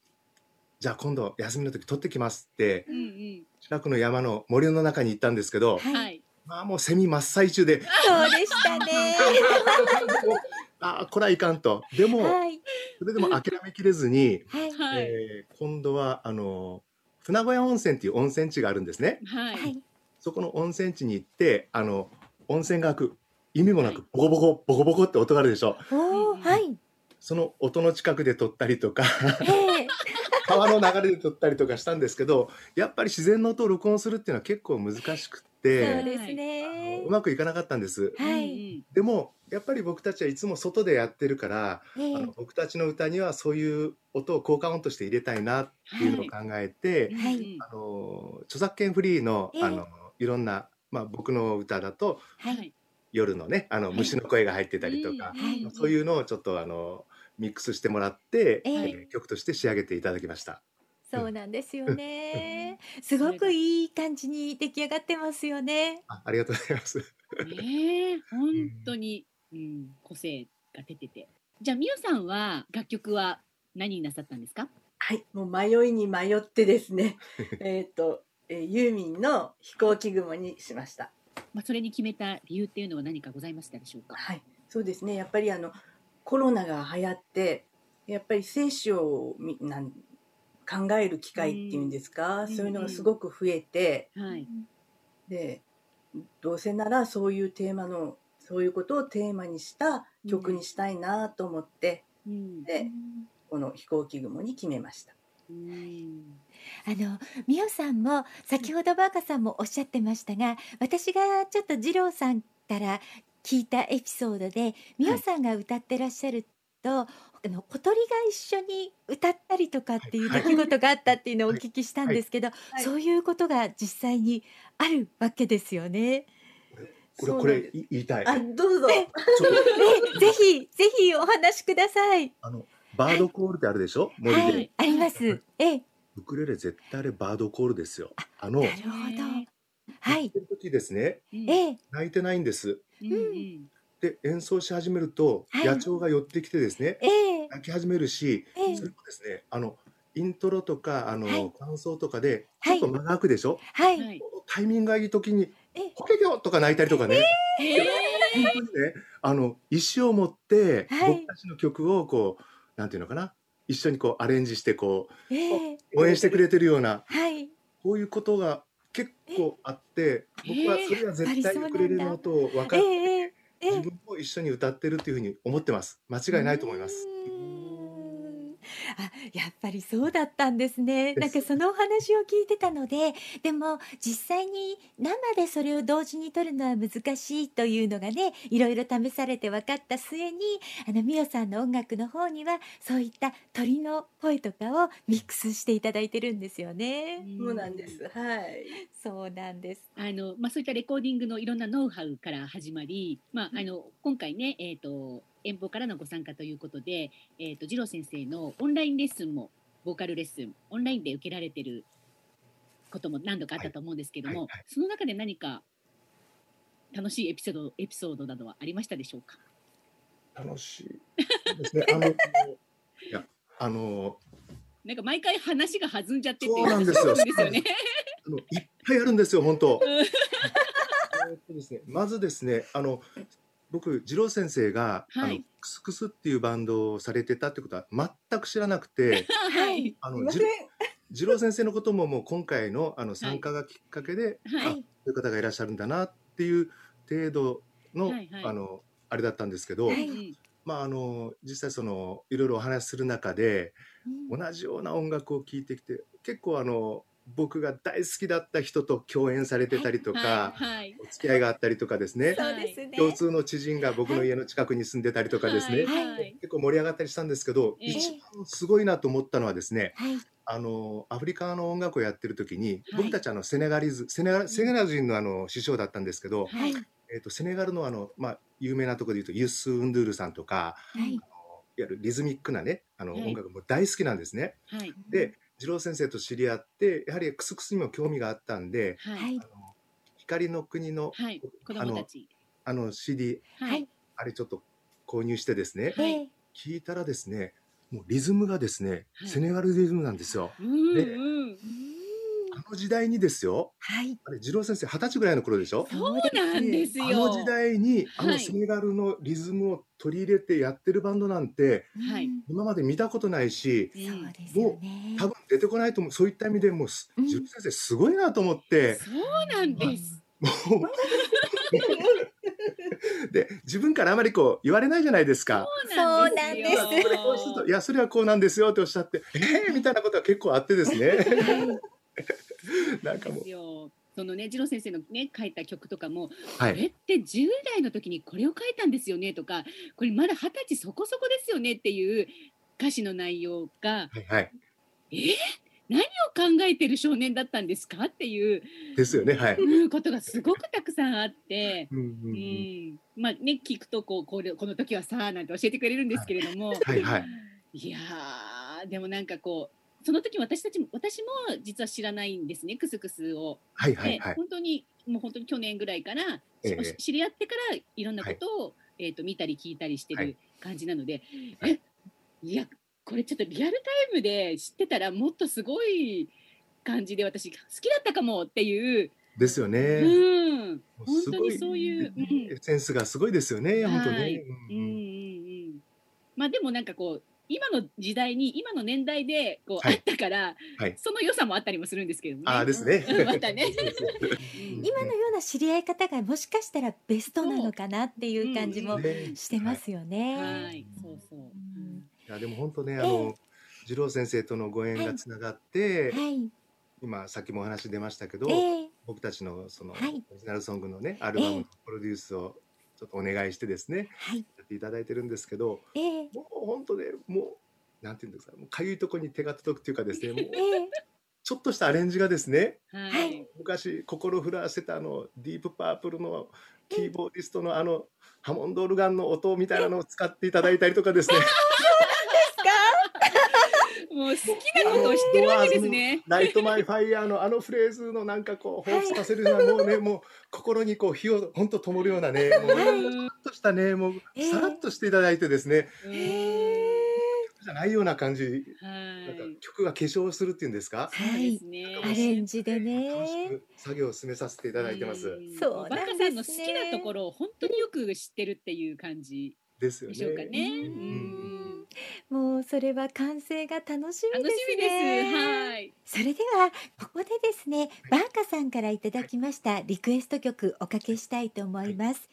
じゃあ今度休みの時撮ってきますってうんうん近くの山の森の中に行ったんですけど、うん。は。はいい。まあもうセミ真っ最中でそうでしたね。ああこれはいかんとでも、はい。それでも諦めきれずに、はい。はい。えー今度はあの船小屋温泉っていう温泉地があるんですねは。はいい。そこの温泉地に行ってあの温泉が開く意味もなくボコボコボコボコって音があるでしょおお、はい。その音の近くで撮ったりとかええ。川の流れで撮ったりとかしたんですけどやっぱり自然の音を録音するっていうのは結構難しくっそうてですあねのう。まくいかなかったんですはい。でもやっぱり僕たちはいつも外でやってるからええあの僕たちの歌にはそういう音を効果音として入れたいなっていうのを考えて、はいうんあの著作権フリーの,、ええあのいろんな、まあ、僕の歌だとは。はいい。夜のねあのはい虫の声が入ってたりとか、はいそういうのをちょっとあのミックスしてもらって、えええー曲として仕上げていただきました。そうなんですよね。すごくいい感じに出来上がってますよね。あありがとうございます。ねえ、本当に、うん、個性が出てて。じゃあ、みよさんは楽曲は何になさったんですか？はい、もう迷いに迷ってですね えっと、えーユーミンの飛行機雲にしました。まあ、それに決めた理由っていうのは何かございましたでしょうか？はい、そうですね。やっぱりあのコロナが流行って、やっぱり生死をみなん考える機会っていうんですか、うんそういうのがすごく増えて、はい。でどうせならそういうテーマのそういうことをテーマにした曲にしたいなと思って、うん。でこの飛行機雲に決めました。うんあの美桜さんも先ほどバーカさんもおっしゃってましたが私がちょっと二郎さんから聞いたエピソードで美桜さんが歌ってらっしゃると、あの小鳥が一緒に歌ったりとかっていうはい出来事があったっていうのをお聞きしたんですけど、いそういうことが実際にあるわけですよね。これこれい言いたい。あどうぞ。ねぜひぜひお話しください。あのバードコールってあるでしょ、森で、はい、あります。ええ、ウクレレ絶対あれバードコールですよ。あのなるほど。はい時ですねえ、泣いてないんです。うんうん。で演奏し始めると、はい。野鳥が寄ってきてですねええ、泣き始めるし、ええ。それもですねあのイントロとかあの、はい。感想とかでちはい。ょっと間が空くでしょ、はい、はい。タイミングがいい時にえ「こけよ!」とか泣いたりとかね、えー本当にね。あの意思を持って、はい。僕たちの曲をこうなんていうのかな？一緒にこうアレンジしてこええ、う応援してくれてるような。はい。こういうことが結構あって僕はそれは絶対えーウクレレの音を分かえって、自。分も一緒に歌ってるっていうふうに思ってます間違いないと思います。あ、やっぱりそうだったんですね。なんかそのお話を聞いてたので、でも実際に生でそれを同時に撮るのは難しいというのがね、いろいろ試されて分かった末に、あのミオさんの音楽の方にはそういった鳥の声とかをミックスしていただいてるんですよね。そうなんです。はい。そうなんです。あのまあ、そういったレコーディングのいろんなノウハウから始まり、まあ、あの今回ね、えー、と遠方からのご参加ということで、えー、と二郎先生のオンラインレッスンもボーカルレッスンオンラインで受けられてることも何度かあったと思うんですけども、はいはいはいその中で何か楽しいエピソードエピソードなどはありましたでしょうか？楽しいですね。あのいやあのなんか毎回話が弾んじゃっててそうなんですよですよね。あのいっぱいあるんですよ本当。うん えーっとですねまずですねあの僕次郎先生が、はい。あのクスクスっていうバンドをされてたってことは全く知らなくて はい。あのじ。次郎先生のことももう今回のあの参加がきっかけで、はい。あそういう方がいらっしゃるんだなっていう程度の、はいはい。あのあれだったんですけど、はい。うんまああの実際そのいろいろお話しする中でうん。同じような音楽を聴いてきて結構あの僕が大好きだった人と共演されてたりとか、はいはい。お付き合いがあったりとかですね。共通の知人が僕の家の近くに住んでたりとかですね、結構盛り上がったりしたんですけど、ええ。一番すごいなと思ったのはですねはい。あのアフリカの音楽をやってる時に、はい。僕たちあのセネガリズセネガセネガル人のあの師匠だったんですけど、はい。えー、とセネガルのあの、まあ、有名なところで言うとユッス・ウンドゥールさんとかはい。いわゆるリズミックなねあのはい。音楽も大好きなんですね。はい。で次郎先生と知り合ってやはりクスクスにも興味があったんでははい。いあ。の光の国のはい。子供たち。あの CD はい。あれちょっと購入してですねはい。ええ聞いたらですねもうリズムがですね、はい。セネガルリズムなんですよ。うんねうんうんあの時代にですよはい。あれ次郎先生二十歳ぐらいの頃でしょ？そうなんですよ。あの時代にあはい。のセネガルのリズムを取り入れてやってるバンドなんてはい。うん今まで見たことないしうんそうですよね。多分出てこないと思うそういった意味でもうすうん。次郎先生すごいなと思って。そうなんです。もうで自分からあまりこう言われないじゃないですか。そうなんですよ。こうするといやそれはこうなんですよっておっしゃってえー、みたいなことは結構あってですねなんかもう。そのね次郎先生のね書いた曲とかも、はい。これって10代の時にこれを書いたんですよねとかこれまだ二十歳そこそこですよねっていう歌詞の内容がはいはい。え？ー何を考えてる少年だったんですか？っていう、ですよねはい。うんことがすごくたくさんあって。うんうんまあね聞くとこうこれこの時はさなんて教えてくれるんですけれども、はいはい。いやーでもなんかこうその時私たちも私も実は知らないんですね。クスクスを。ではいはいはい。本当にもう本当に去年ぐらいから、ええ。知り合ってからいろんなことを、えー、と見たり聞いたりしてるはい。感じなので、はい。えいやこれちょっとリアルタイムで知ってたらもっとすごい感じで私好きだったかもっていう、ですよね。うん、本当にそういう。うん。センスがすごいですよね本当はい。ね。うんうんうん。まあでもなんかこう今の時代に今の年代でこう、はい。あったから、はい。その良さもあったりもするんですけどね。ああですね。うん。また ね。うん。今のような知り合い方がもしかしたらベストなのかなっていう感じもね。してますよね。はい、そうそう。うん。いやでも本当ねあの次郎先生とのご縁がつながって、はい。今さっきもお話出ましたけど、ええ。僕たちのその、はい。オリジナルソングのねアルバムのプロデュースをちょっとお願いしてですねはい。ていただいてるんですけどええ。もう本当ねもうなんていうんですかかゆいとこに手が届くっていうかですねもうええちょっとしたアレンジがですねはい。昔心震わせたあのディープパープルのキーボーディストのあのハモンドオルガンの音みたいなのを使っていただいたりとかですね。もう好きなことを知ってるわけですね。 Light Myァイヤーのあのフレーズのなんかこう、彷彿させるような、もうね、もう心にこう火を本当灯るようなね、もう、としたね、もう、えーさらっとしていただいてですね、うんじゃないような感じ、はい。なんか曲が化粧するっていうんですか、そうですね。アレンジでね。く作業を進めさせていただいてます。んそうなんですねさんの好きなところを本当によく知ってるっていう感じですよでしょうかね。ね。ううんんもうそれは完成が楽しみですね。楽しみです。はい。それではここでですね、バーカさんからいただきましたリクエスト曲おかけしたいと思います。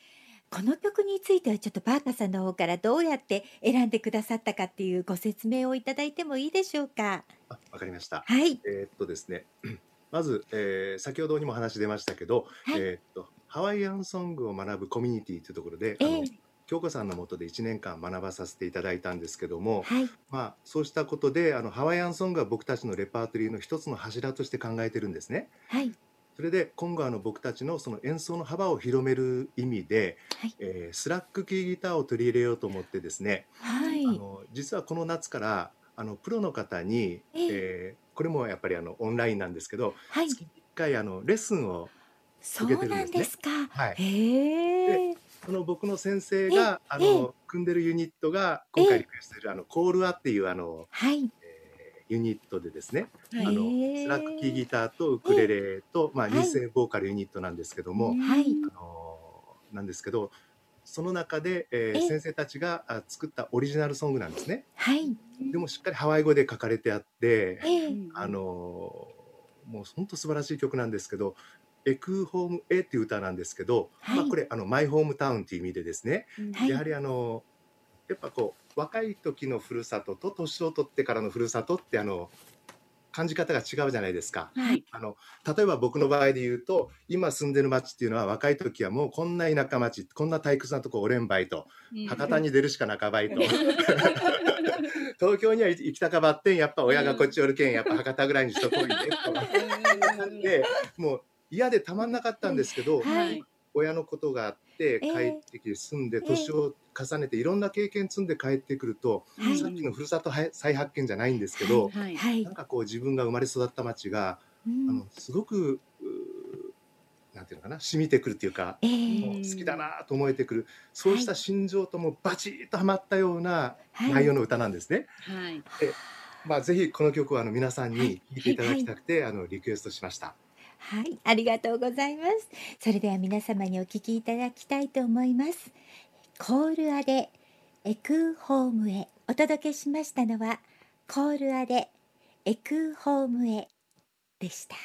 この曲についてはちょっとバーカさんの方からどうやって選んでくださったかっていうご説明をいただいてもいいでしょうか？あわかりました。はい。えーっとですね、まず、えー先ほどにも話出ましたけど、はいえーっとハワイアンソングを学ぶコミュニティというところで、えあのえ京子さんの下で1年間学ばさせていただいたんですけども、はい。まあ、そうしたことであのハワイアンソングは僕たちのレパートリーの一つの柱として考えてるんですね。はい。それで今後あの僕たちのその演奏の幅を広める意味で、はいえースラックキーギターを取り入れようと思ってですね、はい。あの実はこの夏からあのプロの方に、えええーこれもやっぱりあのオンラインなんですけど、はい。月に1回あのレッスンをそうなんですか。はいへえ。その僕の先生があええの組んでるユニットが今回リクエストしてるあのコールアっていうあの、はい。えーユニットでですね、はい。あのスラックキーギターとウクレレと、まあ、はい二声ボーカルユニットなんですけども、はい。あのなんですけどその中で、えーええ。先生たちがあ作ったオリジナルソングなんですね。はい。でもしっかりハワイ語で書かれてあって、ええ。あのもう本当素晴らしい曲なんですけど「エクーホームエ」っていう歌なんですけど、はい。まあ、これあのマイホームタウンっていう意味でですね、はい。やはりあのやっぱこう若い時のふるさとと年を取ってからのふるさとってあの感じ方が違うじゃないですか。はい。あの例えば僕の場合で言うと今住んでる町っていうのは若い時はもうこんな田舎町こんな退屈なとこおれんばいと博多に出るしかなかばいと。東京には行きたかばってんやっぱ親がこっちおるけんやっぱ博多ぐらいにしとこいねと。でもう嫌でたまんなかったんですけど、はい。親のことがあってええ帰ってきて住んでえ年を重ねていろんな経験積んで帰ってくると、はいさっきのふるさとは再発見じゃないんですけど、はい。はいなん。かこう自分が生まれ育った町が、うんあのすごくなんていうのかな染みてくるっていうか、えもうえ。好きだなと思えてくるそうした心情ともバチッとはまったようなはい内容の歌なんですね。はい。まあぜひこの曲はあの皆さんに聴いていただきたくて、あのリクエストしました。はい、ありがとうございます。それでは皆様にお聞きいただきたいと思います。コールアでエクーホームへお届けしましたのはコールアでエクーホームへでした。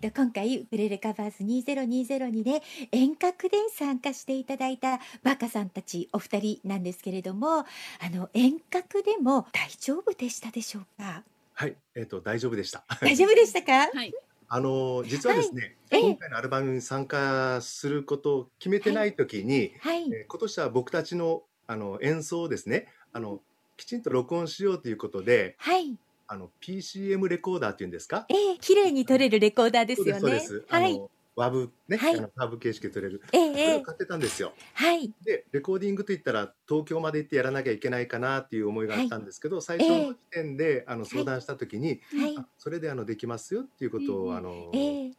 で今回ウクレレカバーズ2020で遠隔で参加していただいたバカさんたちお二人なんですけれどもあの遠隔でも大丈夫でしたでしょうか？はい、えっ、と大丈夫でした。大丈夫でしたか？はい。あの実はですね、はい。ええ。今回のアルバムに参加することを決めてない時に、はい。えー今年は僕たちのあの演奏をですねあのきちんと録音しようということではい。あの PCM レコーダーっていうんですか？ええ綺麗に撮れるレコーダーですよね。そうですそうです、はい。ワブね、はい。あのワブ形式で撮れる。ええええ。それを買ってたんですよ。はい。でレコーディングといったら東京まで行ってやらなきゃいけないかなっていう思いがあったんですけど、最初の時点で、あの相談した時に、はい。あそれであのできますよっていうことを、あのええ。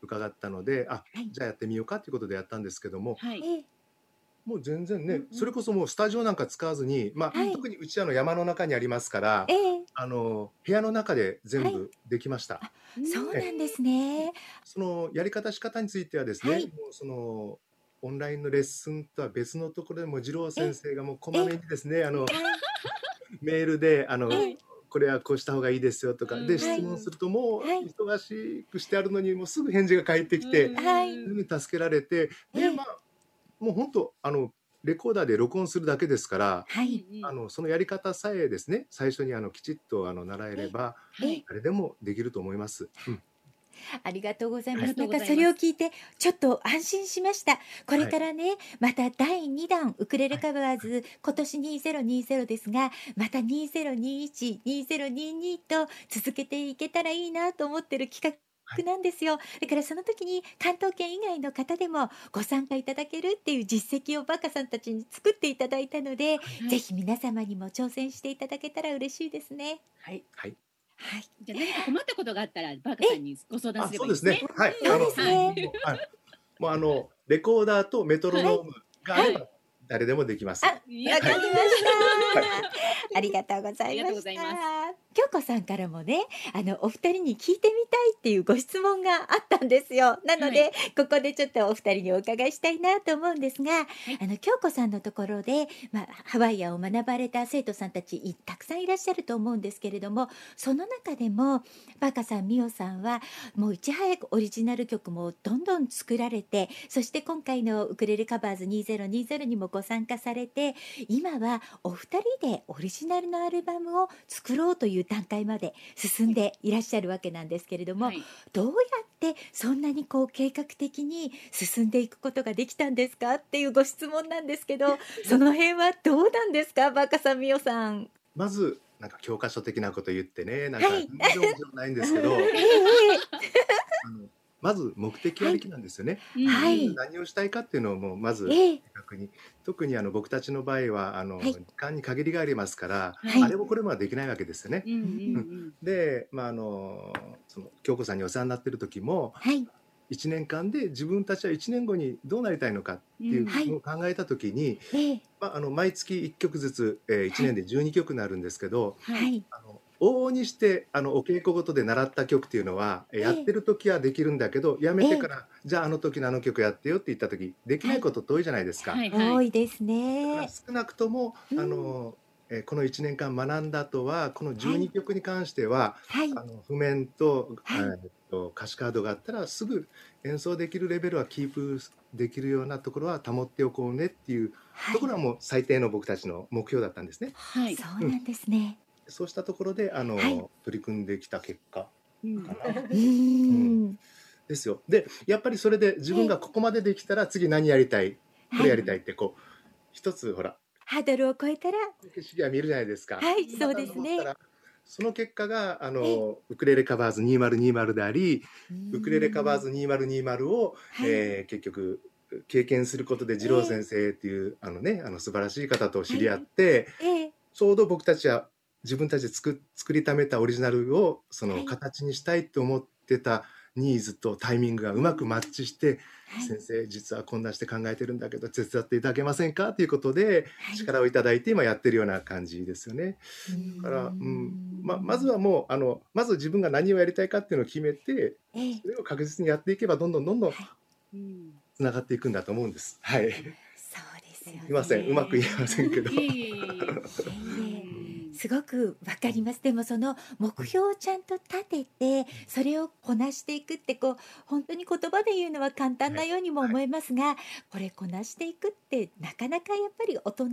伺ったのであはい。じゃあやってみようかということでやったんですけどもはい。ええもう全然ね、うんうん。それこそもうスタジオなんか使わずに、まあはい。特にうちあの山の中にありますから、ええ。あの部屋の中で全は部できました。そうなんですね。そのやり方仕方についてはですね、はい。もうそのオンラインのレッスンとは別のところでも次郎先生がもうこまめにですねあの メールであの、はい。これはこうした方がいいですよとか、でうん質問するともうはい。忙しくしてあるのにもうすぐ返事が返ってきて、うん。はい。助けられてええ。でまあもう本当あのレコーダーで録音するだけですから、はい。あのそのやり方さえですね最初にあのきちっとあの習えればはい誰でもできると思います。うんありがとうございます。ますそれを聞いてちょっと安心しました。これからね、また第2弾ウクレレカバーズ、今年2020ですが、また2021、2022と続けていけたらいいなと思ってる企画なんですよ。だからその時に関東圏以外の方でもご参加いただけるっていう実績をバカさんたちに作っていただいたので、はいぜひ皆様にも挑戦していただけたら嬉しいですね。はい。はい。はい。じゃあ何か困ったことがあったらバカさんにご相談あすればいういですねそですね。。はい。そうですねあのはい。もうあのレコーダーとメトロノームがあれば誰でもできます。あいやわかりました。ありがとうございましたがとうございま。京子さんからもね、あのお二人に聞いてみたいっていうご質問があったんですよ。なので、はここでちょっとお二人にお伺いしたいなと思うんですが、いあの京子さんのところで、まあハワイアンを学ばれた生徒さんたちいたくさんいらっしゃると思うんですけれども、その中でもバカさん、ミオさんはもういち早くオリジナル曲もどんどん作られて、そして今回のウクレレカバーズ2020にもご参加されて、今はお二人でオリジナルのアルバムを作ろうという段階まで進んでいらっしゃるわけなんですけれども、はい。どうやってそんなにこう計画的に進んでいくことができたんですかっていうご質問なんですけどその辺はどうなんですか？バカさんみおさん。まずなんか教科書的なこと言ってね、なんかはい。ないんですけど、え。あのまず目的ありきなんですよね。うん。はい。何をしたいかっていうのをもうまずええ。え明確に。特にあの僕たちの場合はあの、はい。時間に限りがありますから、はい。あれもこれもはできないわけですよね。うんうんで、まああのその京子さんにお世話になってる時もはい。1年間で自分たちは1年後にどうなりたいのかっていうはい。のを考えた時に、ええ。まあ、あの毎月1曲ずつ、えー、1年で12曲になるんですけど、ははいい。あの往々にしてあのお稽古ごとで習った曲っていうのは、ええ。えやってる時はできるんだけどやめてから、じゃああの時のあの曲やってよって言った時できないことって多いじゃないですか。はい多はい。いですだからね。少なくとも、うん。あのえーこの1年間学んだ後はこのは12い。曲に関しては、はい。あの譜面と,、はい。えーと歌詞カードがあったらすぐ演奏できるレベルはキープできるようなところは保っておこうねっていうはいところはもう最低の僕たちの目標だったんですね。はい。そうなんですね。そうしたところであの、はい。取り組んできた結果うんかな。うーん。ですよ。でやっぱりそれで自分がここまでできたら次何やりたい？これやりたいってこう一つほら。ハードルを超えたら、景色が見えるじゃないですか。はい、そうですね。その結果があのウクレレカバーズ2020でありウクレレカバーズ2020を、はい。えー結局経験することで二郎先生っていう、あのねあの素晴らしい方と知り合って、ええ。ちょうど僕たちは自分たちで作作りためたオリジナルをそはいの形にしたいと思ってたニーズとタイミングがうまくマッチして、はい先生実はこんなして考えてるんだけど手伝っていただけませんか？ということではい力をいただいて今やってるような感じですよね。だから、うんままずはもうあのまず自分が何をやりたいかっていうのを決めてええそれを確実にやっていけばどんどんどんどんつながっていくんだと思うんです。はい。そうですよね。すいませんうまく言えませんけど。すごくわかります。でもその目標をちゃんと立てて、それをこなしていくってこう本当に言葉で言うのは簡単なようにも思えますが、これこなしていくってなかなかやっぱり大人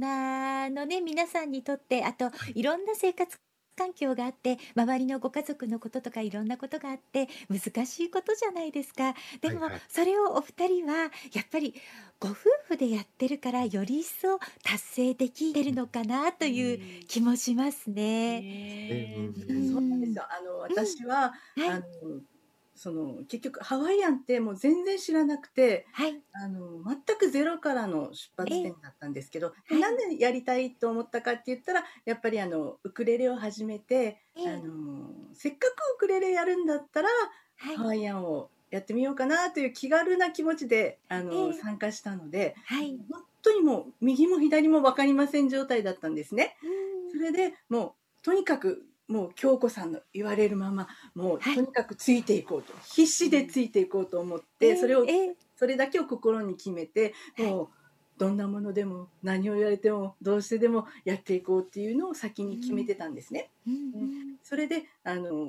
のね皆さんにとってあといろんな生活環境があって周りのご家族のこととかいろんなことがあって難しいことじゃないですか。でもはいはい。それをお二人はやっぱりご夫婦でやってるからより一層達成できてるのかなという気もしますね。ねうんそうなんですよ。あの私は、はい。あのその結局ハワイアンってもう全然知らなくて、はい。あの全くゼロからの出発点だったんですけど、ええなんでやりたいと思ったかって言ったらやっぱりあのウクレレを始めて、ええ。あのせっかくウクレレやるんだったら、はい。ハワイアンをやってみようかなという気軽な気持ちであの、ええ。参加したのではい。本当にもう右も左も分かりません状態だったんですね。それでもうとにかくもう京子さんの言われるままもうはいとにかくついていこうと、必死でついていこうと思って、それをええ。それだけを心に決めてもうどんなものでも何を言われてもどうしてでもやっていこうっていうのを先に決めてたんですね。うんうん。それであの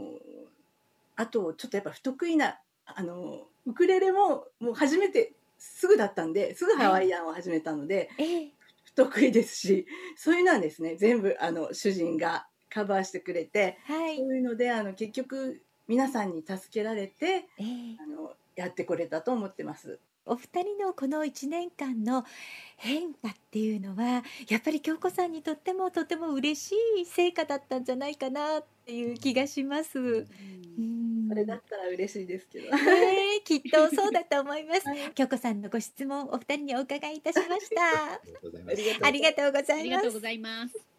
あとちょっとやっぱ不得意なあのウクレレももう初めてすぐだったんですぐハワイアンを始めたので、ええ。得意ですしそういうのはですね全部あの主人がカバーしてくれてはいそういうのであの結局皆さんに助けられてえーあのやってこれたと思ってます。お二人のこの一年間の変化っていうのはやっぱり京子さんにとってもとても嬉しい成果だったんじゃないかなっていう気がします。うんそれだったら嬉しいですけど。ねえきっとそうだと思います。はい京子さんのご質問お二人にお伺いいたしました。ありがとうございます。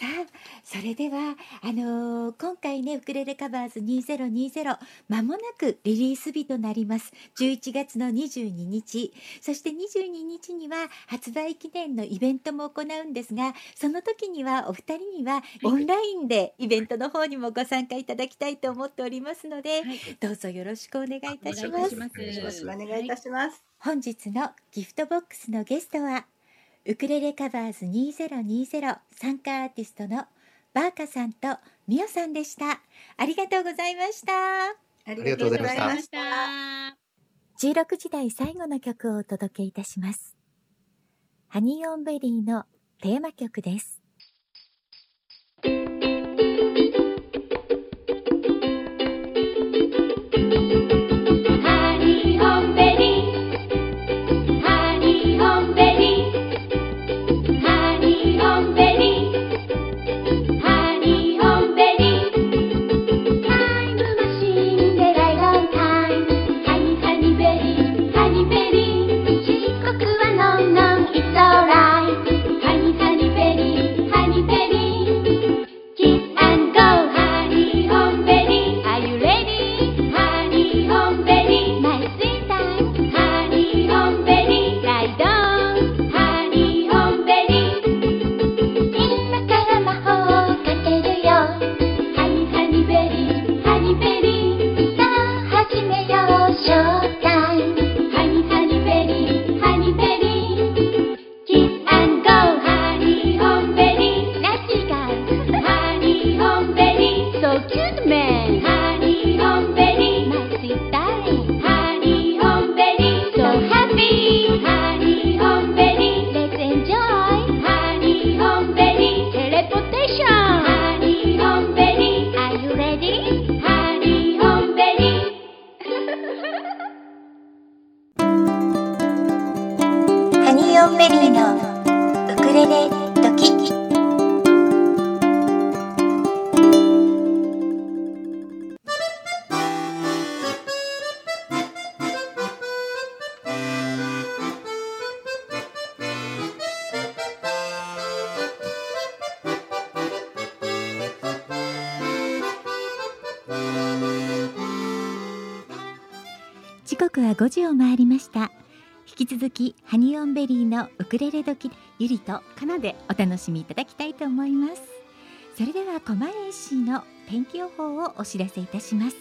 さあそれではあのー今回ねウクレレカバーズ2020まもなくリリース日となります11月の22日そして22日には発売記念のイベントも行うんですがその時にはお二人にはオンラインでイベントの方にもご参加いただきたいと思っておりますので、はい。どうぞよろしくお願いいたしますお願いいたします。お願いしよろしくお願いいたします。本日のギフトボックスのゲストはウクレレカバーズ2020参加アーティストのバーカさんとミオさんでした。ありがとうございました。ありがとうございました。ありがとうございました。16時台最後の曲をお届けいたします。ハニーオンベリーのテーマ曲です時を回りました。引き続きハニーオンベリーのウクレレ時ゆりとかなでお楽しみいただきたいと思います。それでは狛江市の天気予報をお知らせいたします。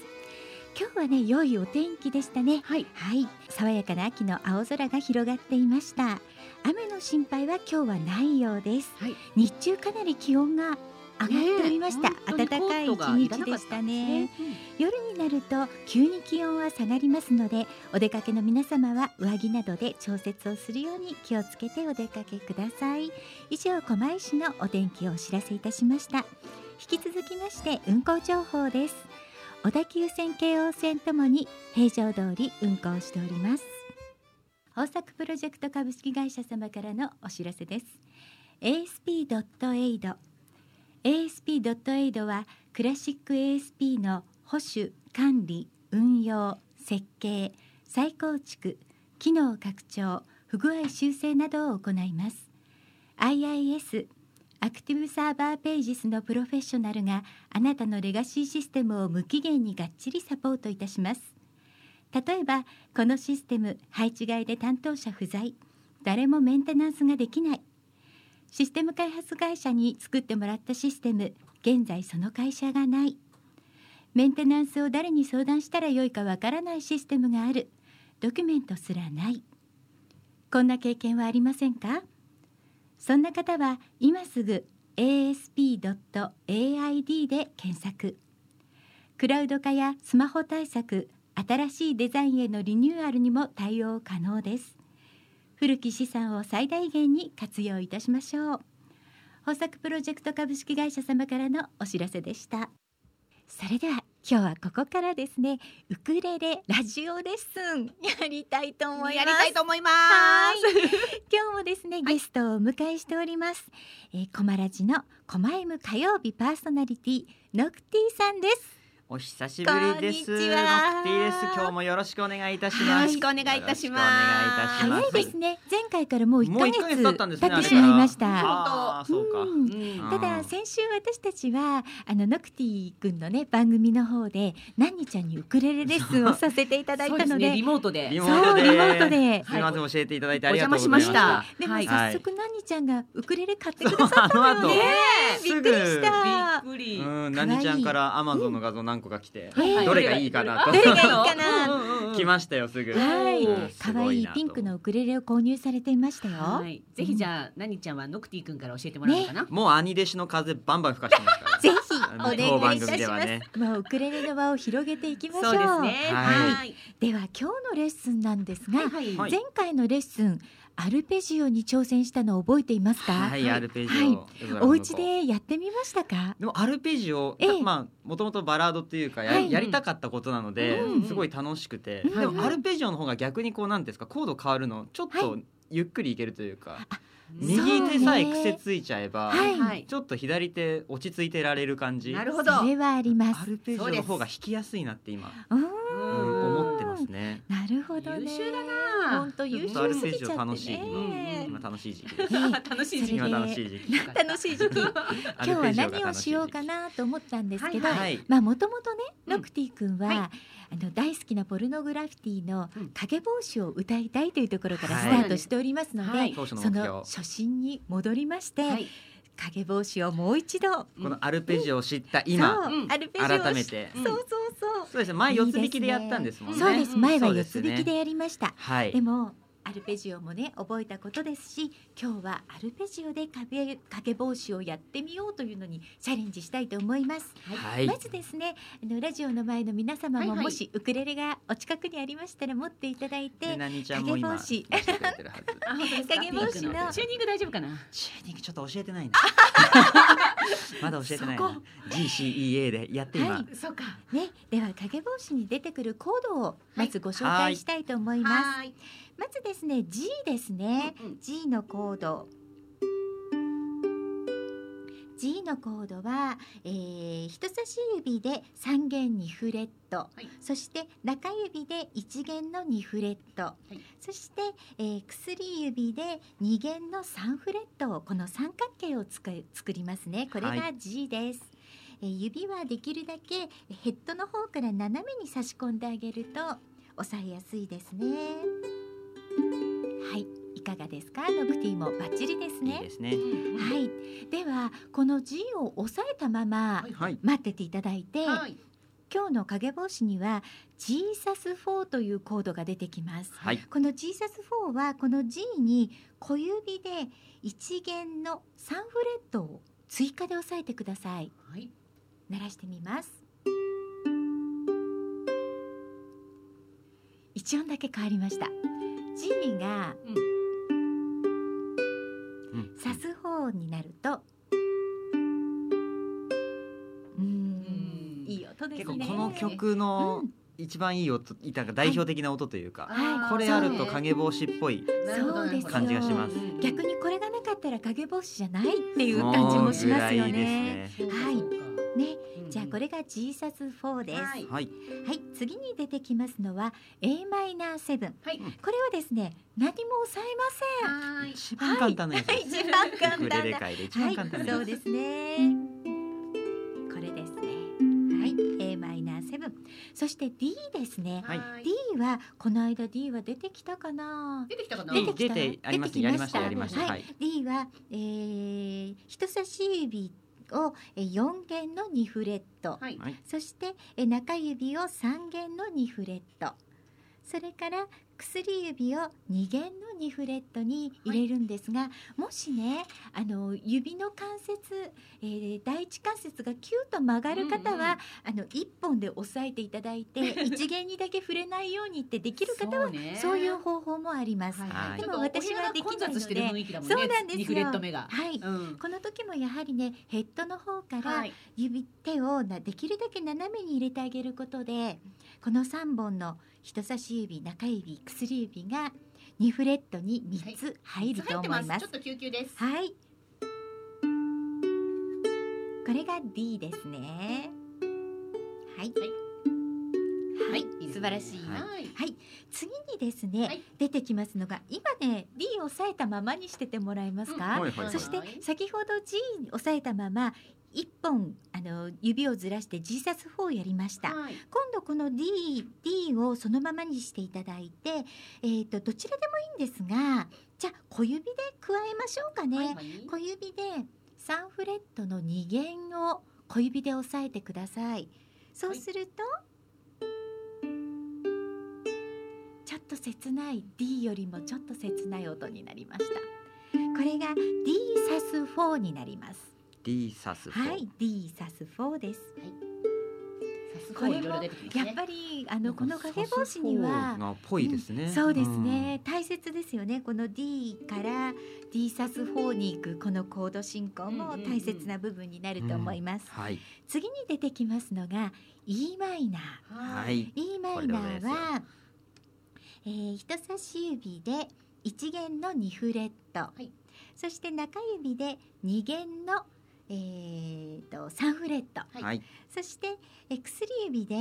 今日はね良いお天気でしたね。はい。はい。爽やかな秋の青空が広がっていました。雨の心配は今日はないようです。はい。日中かなり気温が上がっておりました、ねえ暖かい一日でしたね。夜になると急に気温は下がりますのでお出かけの皆様は上着などで調節をするように気をつけてお出かけください。以上狛江市のお天気をお知らせいたしました。引き続きまして運行情報です。小田急線京王線ともに平常通り運行しております。豊作プロジェクト株式会社様からのお知らせです。ASP.AID ASP.AID はクラシック ASP の保守管理運用設計再構築機能拡張不具合修正などを行います。IIS アクティブサーバーページスのプロフェッショナルがあなたのレガシーシステムを無期限にがっちりサポートいたします。例えばこのシステム配置外で担当者不在。誰もメンテナンスができない。システム開発会社に作ってもらったシステム。現在その会社がない。メンテナンスを誰に相談したらよいかわからないシステムがある。ドキュメントすらない。こんな経験はありませんか？そんな方は今すぐ asp.aid で検索。クラウド化やスマホ対策新しいデザインへのリニューアルにも対応可能です。古き資産を最大限に活用いたしましょう。豊作プロジェクト株式会社様からのお知らせでした。それでは今日はここからですね。ウクレレラジオレッスンやりたいと思います。やりたいと思いまはい。今日もですね、ゲストをお迎えしております、えー、コマラジのコマエム火曜日パーソナリティノクティさんですお久しぶりです。こんにちは。ノクティです。今日もよろしくお願いいたします。はいよろしくお願いいたします。早いですね、前回からもう1もう一ヶヶ月月経ってしまいました。ただ先週私たちはあのノクティ君のね番組の方で何日ちゃんにウクレレレッスンをさせていただいたので。リモートで。リモそうートで。リモートで。すみません、教えていただいてあおりが邪魔しとうございまし。た。た。でも早速何日ちゃんがウクレレ買ってくださったのよそうあの後。ねすびっぐくりした。びっくり。うん、なにちゃんからアマゾンの画像何個か来て、はい。どれがいいかなと。どれがいいかな。うんうんうん来ましたよすぐ。はい。可愛いごなと。ピンクのウクレレを購入されていましたよ、はい。ぜひじゃあ、なにちゃんはノクティ君から教えてもらおうかな。もう兄弟子の風バンバン吹かしてますから。ぜひお願いいたします、ね。もうウクレレの輪を広げていきましょう。そうですね。はい。はい。では今日のレッスンなんですが、はい。はい。前回のレッスンアルペジオに挑戦したのを覚えていますか、はい、アルペジはい。オ。お家でやってみましたか？でもアルペジオ、ええ。まあもともとバラードっていうかや,、はい。やりたかったことなので、うん。すごい楽しくて、うん。でもアルペジオの方が逆にこうなんですか？コード変わるのちょっはとゆっくりいけるというか、右右手さえ癖ついちゃえば、はいはい。ちょっと左手落ち着いてられる感じ。なるほど。それはあります。アルペジオの方が弾きやすいなって今、うーんうん思ってますね。なるほどね。優秀だな。本当優秀すぎちゃ楽しい、ね。今楽しい時期。楽しい時期。それで今楽しい時期。楽しい時期。今日は何をしようかな。なと思ったんですけど。まあもともとねうん。ノクティ君は、はい。あの大好きなポルノグラフィティのうん。影帽子を歌いたいというところからはい。スタートしておりますので、その初心に戻りまして、はい。影帽子をもう一度。このアルペジオを知った今、そううん。アルペジオを改めて。そうそうそう。そうですね。前四つ引きでやったんですもんね。そうです。前は四そうですね。つ引きでやりました、はい。でもアルペジオもね覚えたことですし今日はアルペジオで影影帽子をやってみようというのにチャレンジしたいと思います、はいまずですねあのラジオの前の皆様はいはいももしウクレレがお近くにありましたら持っていただいて、はず。あ、本当ですか？影帽子のチューニング大丈夫かな？チューニングちょっと教えてないな。まだ教えてないそこな。GCEA でやって今。はいそうか。ね、では影帽子に出てくるコードをまずご紹介したいと思います、はい。まずですね G ですね、うんうん。G のコード。G のコードは、えー人差し指で3弦にフレット、い。そして中指で1弦の2フレット、い。そして、えー薬指で2弦の3フレットをこの三角形をつく作りますね。これはが G です、えー指はできるだけヘッドの方から斜めに差し込んであげると押さえやすいですねはいいかがですか？ノクティもバッチリですねいいですね。はいではこの G を押さえたままはいはい。待ってていただいて、はい。今日の影帽子には G サス4というコードが出てきますはい。この G サス4はこの G に小指で1弦の3フレットを追加で押さえてくださいはい。鳴らしてみます一音だけ変わりました G がうん。サス4になるとうーん。いい音ですね。結構この曲のうん。一番いい音、いた代表的な音というか、はい。これあると影帽子っぽい。感じがします。逆にこれがなかったら影帽子じゃないっていう感じもしますよもうぐらいね。ですね。はいね、うんじゃあこれが G サス4です。は、はいい。はい。次に出てきますのは A マイナー7。はい。これはですね、何も押さえません。はい。一番簡単なやつです。一番簡単な。はい番簡単、なやつ。そうですね。これですね。はい、A マイナー7。そして D ですね。はい D はこの間 D は出てきたかな。出てきたかな？出てきた出てあります出てきましたやりました。はいはい。D は、えー人差し指をえー4弦の2フレット、はい。はい。そしてえー中指を3弦の2フレットそれから薬指を2弦の2フレットに入れるんですが、もしねあの指の関節、えー第一関節がキュッと曲がる方は、うんうんあの1本で押さえていただいて 1弦にだけ触れないようにってできる方はそうね。そういう方法もあります。はいでも私はできないのでね。そうなんですよ。2フレット目が。はい。うん。この時もやはりねヘッドの方からはい。指手をなできるだけ斜めに入れてあげることでこの3本の人差し指中指薬指が2フレットに3つ入ると思います。ちょっと救急です。はい。これが D ですね。はい。はい、い。い。素晴らしい。ははい。はい、次にですね、はい。出てきますのが今ね D を押さえたままにしててもらえますか、はいはいはい。そして先ほど G に押さえたまま一本あの指をずらして G サス4をやりました、はい。今度この D, D をそのままにしていただいて、えー、とどちらでもいいんですがじゃあ小指で加えましょうかね、はいはい。小指で3フレットの2弦を小指で押さえてください。そうすると、ちょっと切ない D よりもちょっと切ない音になりました。これが D サス4になります D サスはい D サス4です。これもいろいろ出てきますね。やっぱりあのこの影帽子にはがぽいですね。そうですね、大切ですよね。この D から D サス4に行くこのコード進行も大切な部分になると思います、うん。はい。次に出てきますのが E マイナー。ははい。い。E マイナーは、えー人差し指で1弦の2フレット、い。そして中指で2弦の、えー、と3フレット、はい。はい。そしてえー薬指で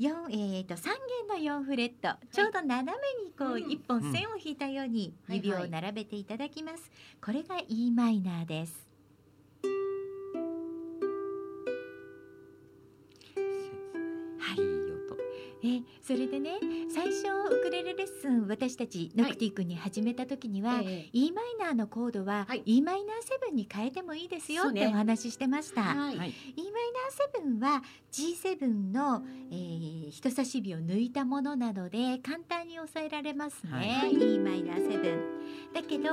4、えー、と3弦の4フレット、ちょうど斜めにこううん。1本線を引いたようにはい指を並べていただきます、これが E マイナーですえそれでね最初ウクレレレッスン私たちノクティ君に始めた時には、え E マイナーのコードは、はい。E マイナーセブンに変えてもいいですよってお話ししてました。ーはい。はい。E マイナーセブンは G7 の、えー人差し指を抜いたものなので簡単に抑えられますね、はい。E マイナーセブン。だけど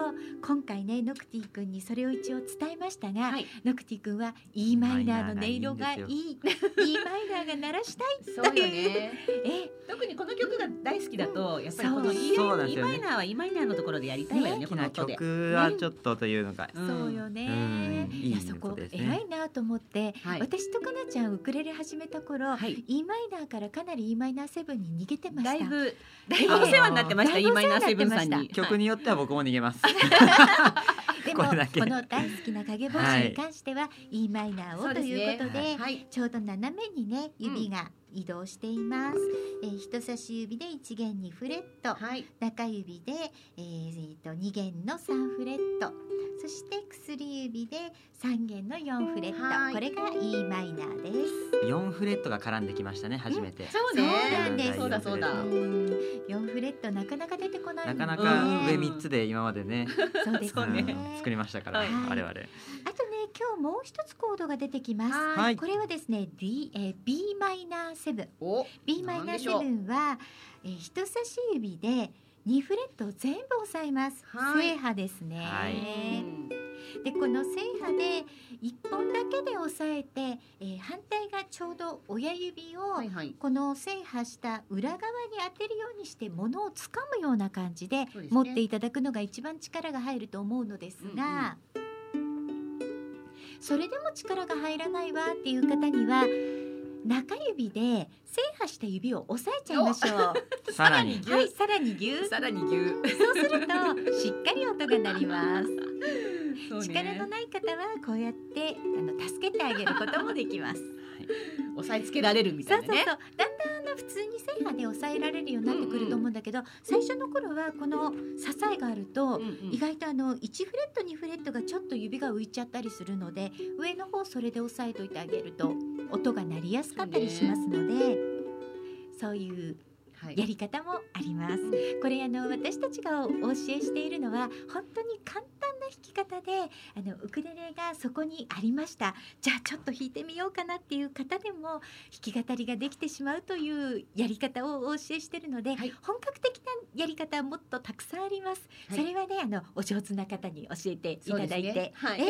今回ねノクティ君にそれを一応伝えましたが、はい。ノクティ君は E マイナーの音色がいい。いい E マイナーが鳴らしたいそうよねえ特にこの曲が大好きだとやっぱりこのそう E E マイナーは E マイナーのところでやりたいわよねねこの曲はちょっとというのが。うん。そうよね。うん。いやそこ偉いなと思って、はい。私とかなちゃんウクレレ始めた頃、はい。E マイナーからかなり E マイナーセブンに逃げてました。だいぶだだいぶお世話になってましただいぶ E お世話マイナーセブンさんに。曲によっては僕も逃げます。でもこの大好きな影帽子に関しては、E マイナーをということではい。ちょうど斜めにね指が移動しています。えー人差し指で1弦にフレット、はい。中指で、えー、と2弦の3フレット。そして薬指で3弦の4フレット、はい。これが E マイナーです。4フレットが絡んできましたね初めて。そうそうなんねです。そうだそうだ。うん。4フレットなかなか出てこないなかなもかんね上3つで今までね、そうですね。うん作りましたからはい。我々。あとね今日もう一つコードが出てきます。はい。これはですね D、えー、B マイナーセブン。お B マイナーセブンは、えー人差し指で2フレットを全部押さえます。はい。正波ですね。はい。でこの正波で1本だけで押さえて、えー反対がちょうど親指を、この正波した裏側に当てるようにして物をつかむような感じで持っていただくのが一番力が入ると思うのですが、それでも力が入らないわっていう方には中指で正波した指を押さえちゃいましょう。さらに。はい、さらにぎゅーさらに牛。そうするとしっかり音が鳴ります。そうね。力のない方はこうやってあの助けてあげることもできます。押さえつけられるみたそそうそういう。なね。だんだんあの普通に正波で抑えられるようになってくると思うんだけど、最初の頃はこの支えがあると、うんうん。意外とあの1フレット2フレットがちょっと指が浮いちゃったりするので上の方それで押さえといてあげると音が鳴りやすかったりしますのでそういうやり方もあります。これあの私たちがお教えしているのは本当に簡単な弾き方であのウクレレがそこにありました。じゃあちょっと弾いてみようかなっていう方でも弾き語りができてしまうというやり方をお教えしているので、はい。本格的なやり方はもっとたくさんあります、はい。それはねあのお上手な方に教えていただいて、ね。はい。え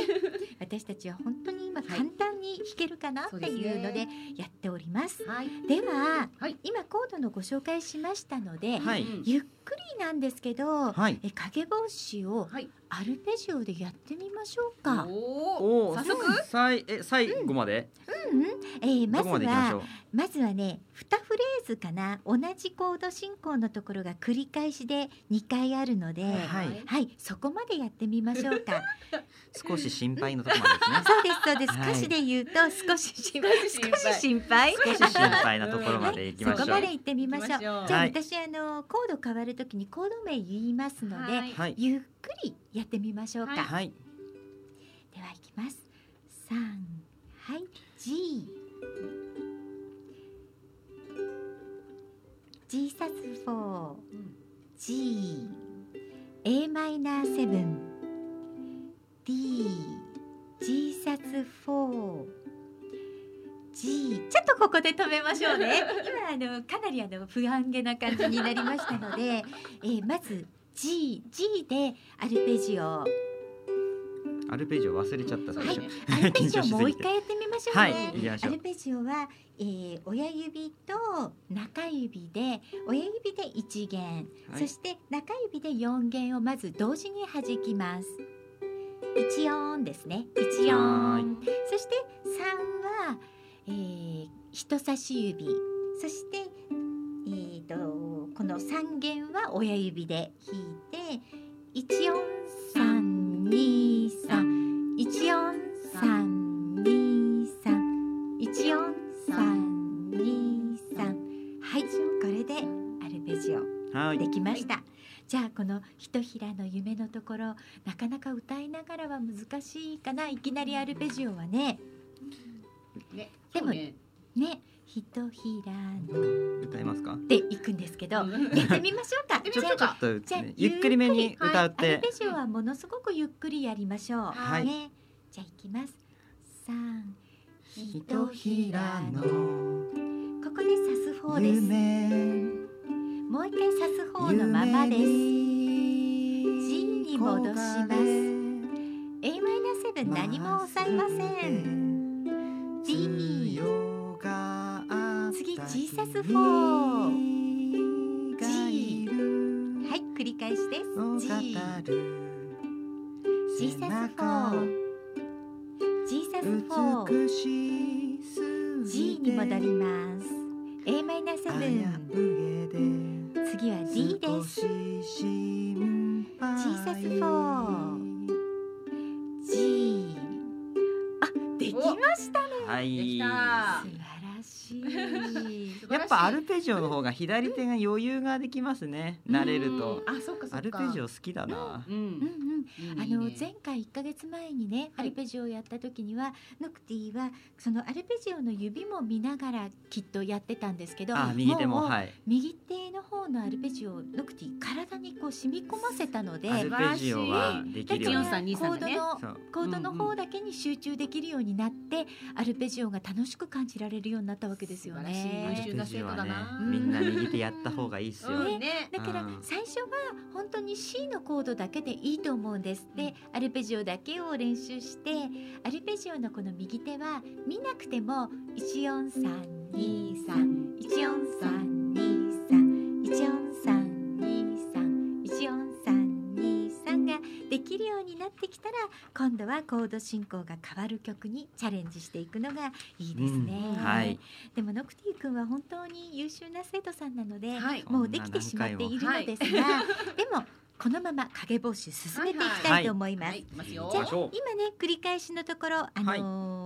私たちは本当に今はい簡単に弾けるかなっていうのでやっております。はい。では、はい。今コードのご紹介しましたので、はい。うん。ゆっくりなんですけど、はい。え影帽子をはいアルペジオでやってみましょうか。おお早速？さいえ最後まで、うん、えーまずどこまで行きましょはうまずはね2フレーズかな。同じコード進行のところが繰り返しで2回あるので、はいはい、そこまでやってみましょうか。少し心配のところまでですね。そうですそうです。はい。歌詞で言うと少し 心配。少し心配。少し心配なところまで行きましょう、そこまで行ってみましょう。じゃあ、はい。私あのコード変わるときにコード名言いますので、はい。はい。ゆっくりやってみましょうか。はい。はい。では行きます。三。はい。G G サスフォー G A マイナーセブン。D G サスフォー G ちょっとここで止めましょうね。今あのかなりあの不安げな感じになりましたので、えーまず G G でアルペジオアルペジオ忘れちゃった最初、はい アルペジオもう一回やってみましょうね。はいアルペジオは、えー、親指と中指で親指で1弦、はいそして中指で4弦をまず同時に弾きます。1音ですね。1は音。そして3は、えー、人差し指。そしてえー、とこの3弦は親指で弾いて1音3 2 3 1音3 2 3 1音3 2 3はいこれでアルペジオはい。できました、じゃあこのひとひらの夢のところなかなか歌いながらは難しいかな。いきなりアルペジオはね。ね。でもねねひとひらの歌えますか？でいくんですけど、うん。やってみましょうか。じゃあね。ゆっくりめに歌ってアルペジオはものすごくゆっくりやりましょう。はい。ね、じゃあいきます。三、ひとひらの。ここでサスフォーです。夢。もう一回サスフォーのままです。G に戻します。A マイナーセブン何も押さえません。D 次 G サスフォー G はい繰り返しです。G G サスフォー G サスフォー G に戻ります。A マイナーセブン次は D です。G サスフォー G あできましたね。はいし。い。やっぱアルペジオの方が左手が余裕ができますね。慣れると。うんあそっか。アルペジオ好きだな。うん。うんうん。あの前回1ヶ月前にねアはい。ルペジオをやった時には、ノクティはそのアルペジオの指も見ながらきっとやってたんですけどあ右手もうはい。右手の方のアルペジオをノクティ体にこう染み込ませたのでアルペジオはできるように。コードのコードの方だけに集中できるようになって、アルペジオが楽しく感じられるようになったわけけですよね。優秀な生徒だな、ね、みんな右手やった方がいいですよ、ね。ね、だから最初は本当に C のコードだけでいいと思うんです。で、アルペジオだけを練習して、アルペジオのこの右手は見なくても一四三二三一四三二三一四ようになってきたら、今度はコード進行が変わる曲にチャレンジしていくのがいいですね。うんはい。でもノクティ君は本当に優秀な生徒さんなので、はい。もうできてしまっているのですが、でもこのまま影帽子進めていきたいと思います。じゃあ今ね繰り返しのところあのー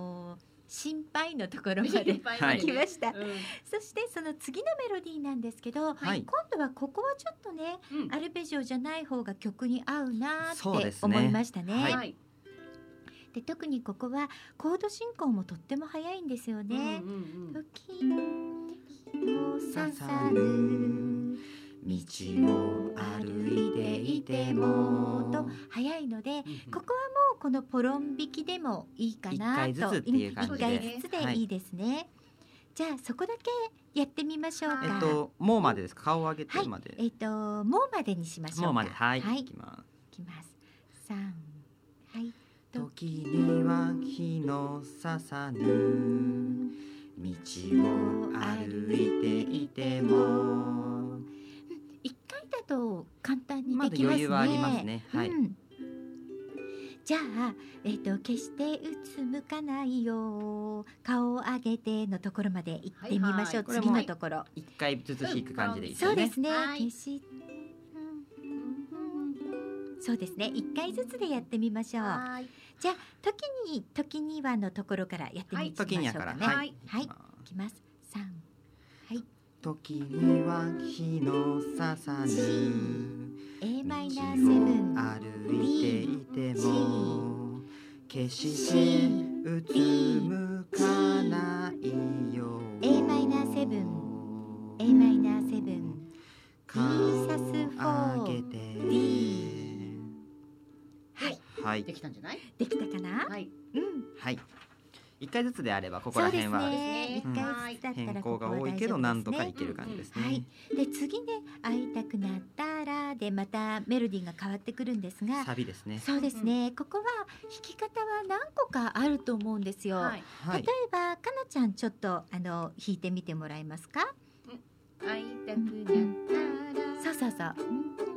心配のところまで来ました。うん。そしてその次のメロディーなんですけど、はい。今度はここはちょっとねうん。アルペジオじゃない方が曲に合うなーって思いましたね。はい。はい。で特にここはコード進行もとっても早いんですよね。うんうんうん時の刺さる道を歩いていても。と早いので、うんここはもうこのポロン引きでもいいかなと一回ずつで。ん一回ずつでいいですね、じゃあそこだけやってみましょうか。えっともうまでですか？顔を上げてまで、えっともうまでにしましょうか。もうまで。はい、はい、いいきます。きます三はい。時には日のささぬ。道を歩いていてもと簡単にまできますね。だ余裕はありますね。はい、うん。じゃあ、えっと決してうつむかないよ顔を上げてのところまで行ってみましょう、はいはい。次のところ、一回ずつ引く感じでいいですよね。そうですね、はい。決しそうですね。一回ずつでやってみましょう。はい。じゃあ時に時にはのところからやってみましょうかね。はい、はい。い。きます。三。はい時には日のささぬ A マイ道ナーセブンを歩いていても決してうつむかないよ A マイナーセブン A マイナーセブン顔を上げて。D はい。はい。できたんじゃない？できたかな、はい。うん。はい一回ずつであればここら辺はね。一うん変更が。多いけどなんとかいける感じですね、はい。で次ね会いたくなったらでまたメロディーが変わってくるんですが、サビですねそうですね。ここは弾き方は何個かあると思うんですよ。はいはい例えばかなちゃんちょっとあの弾いてみてもらえますか？会いたくなったらそうそうそう。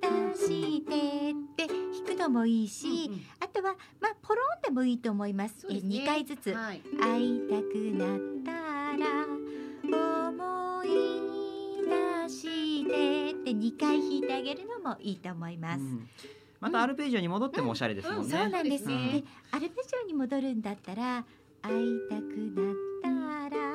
出してって弾くのもいいし、うんうん。あとはまあポロンでもいいと思います。すね。二回ずつ。はい。会いたくなったら思い出してって2回弾いてあげるのもいいと思います。うん。またアルペジオに戻ってもおしゃれですもんね、そうなんです。ねでアルペジオに戻るんだったら会いたくなったら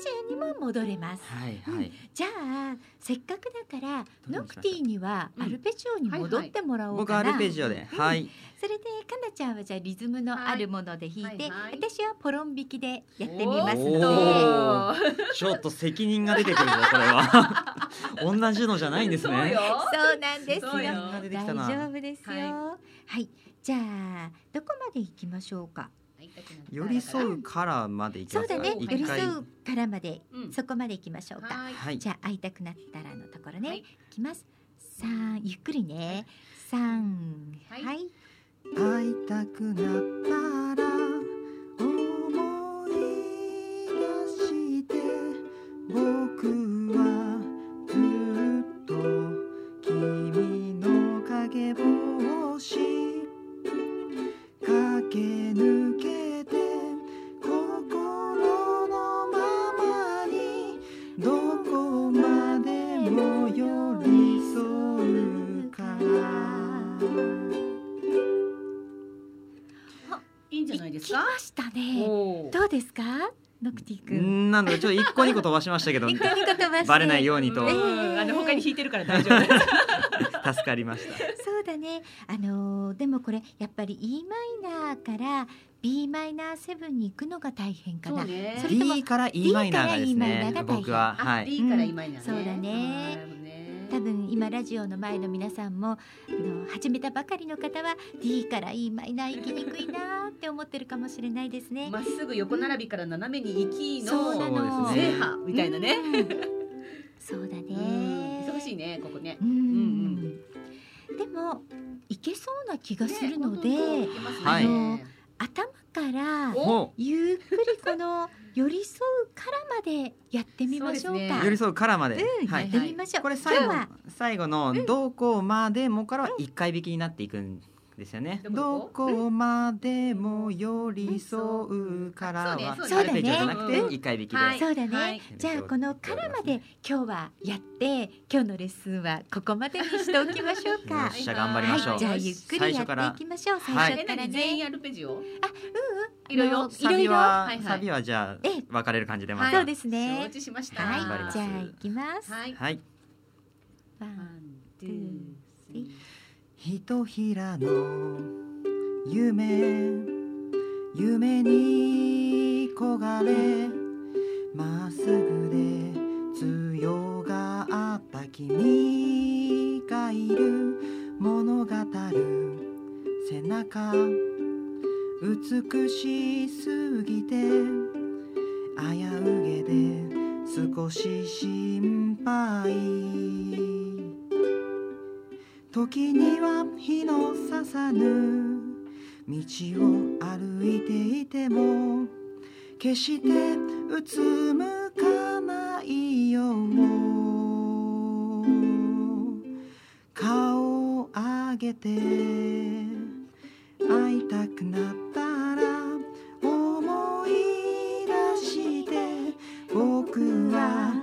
ジオにも戻れます。はいはい、じゃあせっかくだからノクティにはアルペジオに戻ってもらおう僕かな。アルペジオで、うんはい。それでかなちゃんはじゃあリズムのあるもので弾いて、はいはい。はい私はポロン弾きでやってみますので ちょっと責任が出てくるぞこれは。同じのじゃないんですね。そうよ。そうなんですよ。大丈夫ですよ。は、はい。じゃあどこまで行きましょうか？寄り添うからまでいきますか？そうだね。寄り添うからまでうん。そこまで行きましょうか、はい。はい。じゃあ会いたくなったらのところね、はい。い、きます。三ゆっくりね。三はい。はい。会いたくなったら思い出して僕です来かましたね。どうですか？ノクティう君。んなんだちょっと一個二個飛ばしましたけど。一個二個飛ばして。バレないようにと。あの他に弾いてるから大丈夫 助かりました。そうだね。あのーでもこれやっぱり E マイナーから B マイナーセブンに行くのが大変かな。それとも D から E マイナーがです D から E マイナーね僕は。あはい。D から E マイナーね。そうだね多分今ラジオの前の皆さんもあの始めたばかりの方は D から E マイナー行きにくいなーって思ってるかもしれないですね。まっすぐ横並びから斜めに行きのうですね制覇みたいなねうん。そうだうんね。忙しいねここねうん。んでもいけそうな気がするので、ね本当そういけますねはいあの頭からゆっくりこの寄り添うからまでやってみましょうか。そうね。う寄り添うからまで、うん、やっはいてみましょう。これ最後最後のどこまでもからは一回引きになっていくんですよね、どこ？どこまでも寄り添うからはそうルペジオじゃなくてそうだね一回引きで、はい。そうだね、はい。じゃあこのからまで今日はやって今日のレッスンはここまでにしておきましょう よかっ。しゃ頑張りましょう、はい、じゃあゆっくりやっていきましょう。最はい。初から全員アルペジオあ、うんうん。いろいろ。いはいサビはじゃあえ。え分かれる感じでまはい。たそうです承ね。知しました。はい。頑張りま、す。じゃあ行きます。はい。はい。ワンツーひとひらの夢夢に焦がれまっすぐで強があった君がいる。物語る背中美しすぎて危うげで少し心配。時には日のささぬ。道を歩いていても決してうつむかないよ顔を上げて会いたくなったら思い出して僕は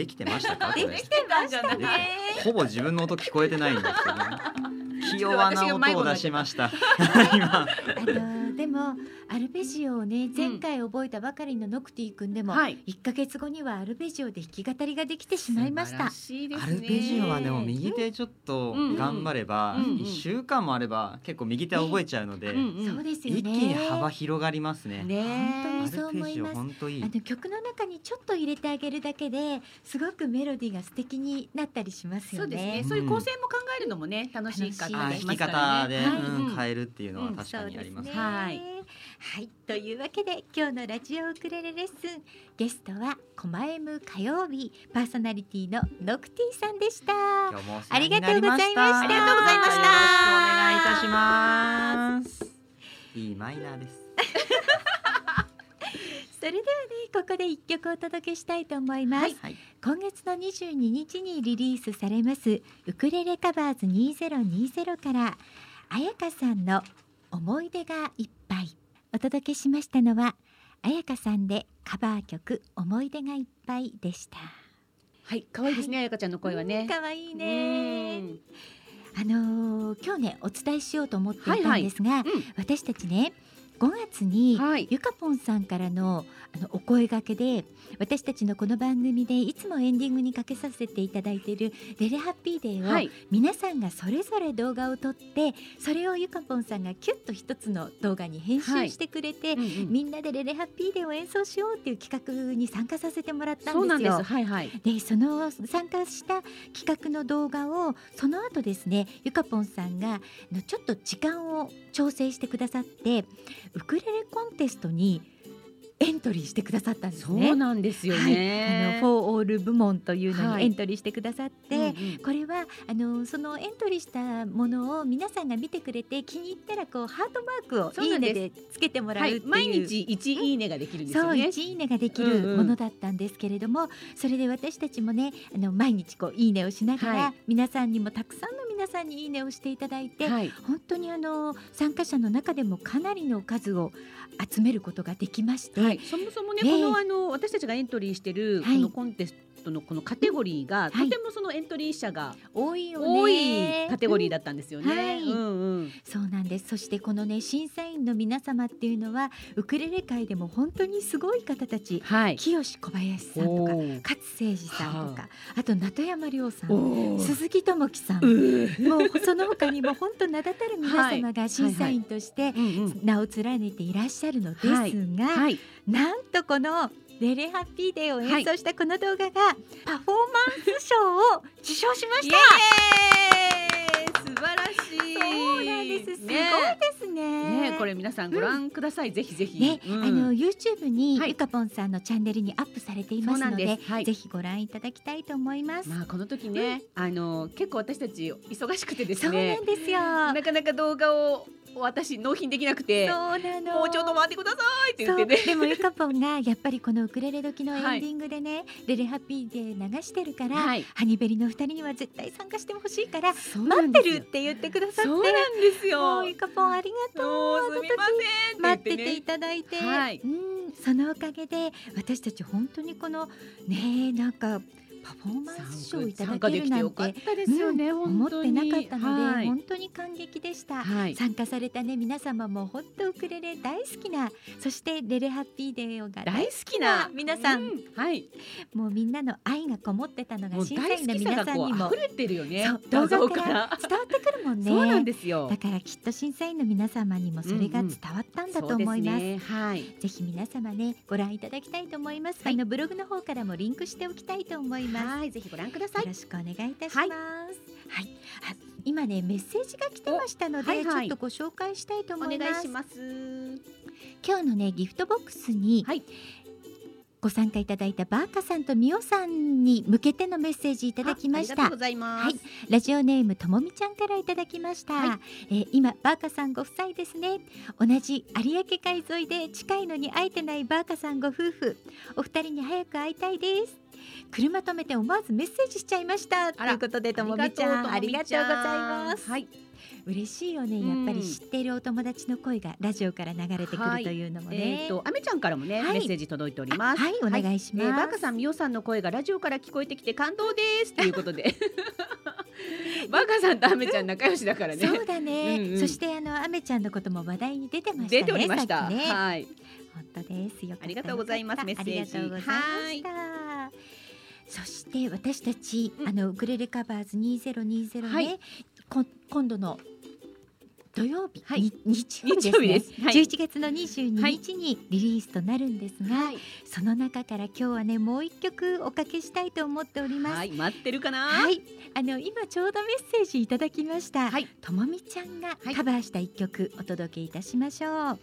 できてましたか？これできてましたね。ほぼ自分の音聞こえてないんですけどね。器用な音を出しました。今でもアルペジオをね前回覚えたばかりのノクティ君でも、はい。一ヶ月後にはアルペジオで弾き語りができてしまいました。素晴ら。しい。ですアねルペジオはでも右手ちょっと頑張ればうん。うん。1週間もあれば結構右手は覚えちゃうのでそうですよね。一気に幅広がりますね。ね。アそう思います。いい。あの曲の中にちょっと入れてあげるだけですごくメロディーが素敵になったりしますよそうですね。ね。そういう構成も考えるのもね楽しかっ弾きりしますからね。方で、変えるっていうのは確かにあります,、そうですねはい。はい。というわけで今日のラジオウクレレレッスンゲストはコマエム火曜日パーソナリティのノクティさんでした。今日もお世話になりました。ありがとうございました。ありがとうござい。ましたよろしくお願いいたします。いいマイナーです。それではねここで一曲お届けしたいと思います、はい。今月の22日にリリースされますウクレレカバーズ2020から彩香さんの思い出がいっぱい。お届けしましたのは彩香さんでカバー曲思い出がいっぱいでした。はい可愛いですね彩香ちゃんの声はね。可愛いいうん。ねあのー今日ねお伝えしようと思っていたんですが、うん。私たちね5月にはい。ゆかぽんさんからのあのお声掛けで私たちのこの番組でいつもエンディングにかけさせていただいている「レレハッピーデー」を、はい。皆さんがそれぞれ動画を撮ってそれをゆかぽんさんがキュッと一つの動画に編集してくれて、うんうん。みんなで「レレハッピーデー」を演奏しようっていう企画に参加させてもらったんですよ。そうなんです。はいはい。でその参加した企画の動画をその後ですねゆかぽんさんがちょっと時間を調整してくださってウクレレコンテストにエントリーしてくださったんですそね。うなんですよはい、あねのフォーオール部門というのはい。にエントリーしてくださって、うんうん。これはあのそのエントリーしたものを皆さんが見てくれて気に入ったらこうハートマークをいいねでつけてもらうっていう、はい。毎日一いいねができるんですそうよね1いいねができうんうん。るものだったんですけれども、それで私たちもねあの毎日こういいねをしながら、はい。皆さんにもたくさんの皆さんにいいねをしていただいて、はい。本当にあの参加者の中でもかなりの数を集めることができまして、はい、そもそもね、ええ。このあの私たちがエントリーしてるこはい。のコンテストのこのカテゴリーが、はい。とてもそのエントリー者が多い多いカテゴリーだったんですよね。そうなんです。そしてこのね審査員の皆様っていうのはウクレレ界でも本当にすごい方たちはい。清小林さんとか勝誠二さんとかはあ。と名戸山亮さん鈴木智樹さん。もうその他にも本当名だたる皆様が審査員として名を連ねていらっしゃるのですが、はい。なんとこのレレハッピーデーを演奏したこの動画がパフォーマンス賞を受賞しまイエした。ーイ素晴らしい。そうなんです。すごいねですね。ねこれ皆さんご覧ください。ぜひぜひ。ね、うんあの YouTube にはいゆかぽんさんのチャンネルにアップされていますので、ですはいぜひご覧いただきたいと思います。まあこの時ね、あの結構私たち忙しくてですそうなねん。ですよ。なかなか動画を私納品できなくて、そうなの。もうちょっと待ってくださいって言ってね。でもゆかぽんがやっぱりこのウクレレ時のエンディングでね、レレハッピーで流してるから、はい。ハニベリの二人には絶対参加してほしいから待ってるって言ってくださって。そうなんですよ。ゆかぽんありがとう。すみません待っててい。ただいて、はい。うん。そのおかげで私たち本当にこのねなんかパフォーマンス賞をいただけるなんて思ってなかったので、はい。本当に感激でした。はい。参加されたね皆様も本当ウクレレ大好きなそしてレレハッピーデーが大好きな皆さん、うはい。もうみんなの愛がこもってたのが審査員の皆さんにも。溢れてるよね動画から。伝わってくるもんね。そうなんですよ。だからきっと審査員の皆様にもそれが伝わったんだと思います。そうですね。はい。ぜひ皆様ねご覧いただきたいと思います。あのブログの方からもリンクしておきたいと思います。はいぜひご覧ください。よろしくお願いいたします。はい、あ今ねメッセージが来てましたので、おはいはい。ちょっとご紹介したいとお思います。願いします。今日のねギフトボックスに、はいご参加いただいたバーカさんとミオさんに向けてのメッセージいただきました。あありがとうご。ざいます、はい。ラジオネームともみちゃんからいただきました、はえー今バーカさんご夫妻ですね。同じ有明海沿いで近いのに会えてないバーカさんご夫婦。お二人に早く会いたいです。車止めて思わずメッセージしちゃいました。ということでともみちゃん。ありがとうございます、はい嬉しいよね。うん。やっぱり知っているお友達の声がラジオから流れてくるというのもね、えっ、とあめちゃんからもね、はい。メッセージ届いております。はいお願いします、えーバーカさん、みおさんの声がラジオから聞こえてきて感動ですということで。バーカさんとあめちゃん仲良しだからね。そうだね、うんうん。そしてあのアメちゃんのことも話題に出てましたね出ておりました。ね。はい。本当です。よありがとうございます。メッセージ。ありがとうございました。そして私たち、うん。あのウクレレカバーズ2020ね、はい。こ今度の土曜日、はいに日曜日ですね日曜日ですはい11月の22日にリリースとなるんですが、はい。その中から今日はねもう一曲おかけしたいと思っております。はい、待ってるかな？はい、あの今ちょうどメッセージいただきました。はいともみちゃんがはいカバーした一曲お届けいたしましょう。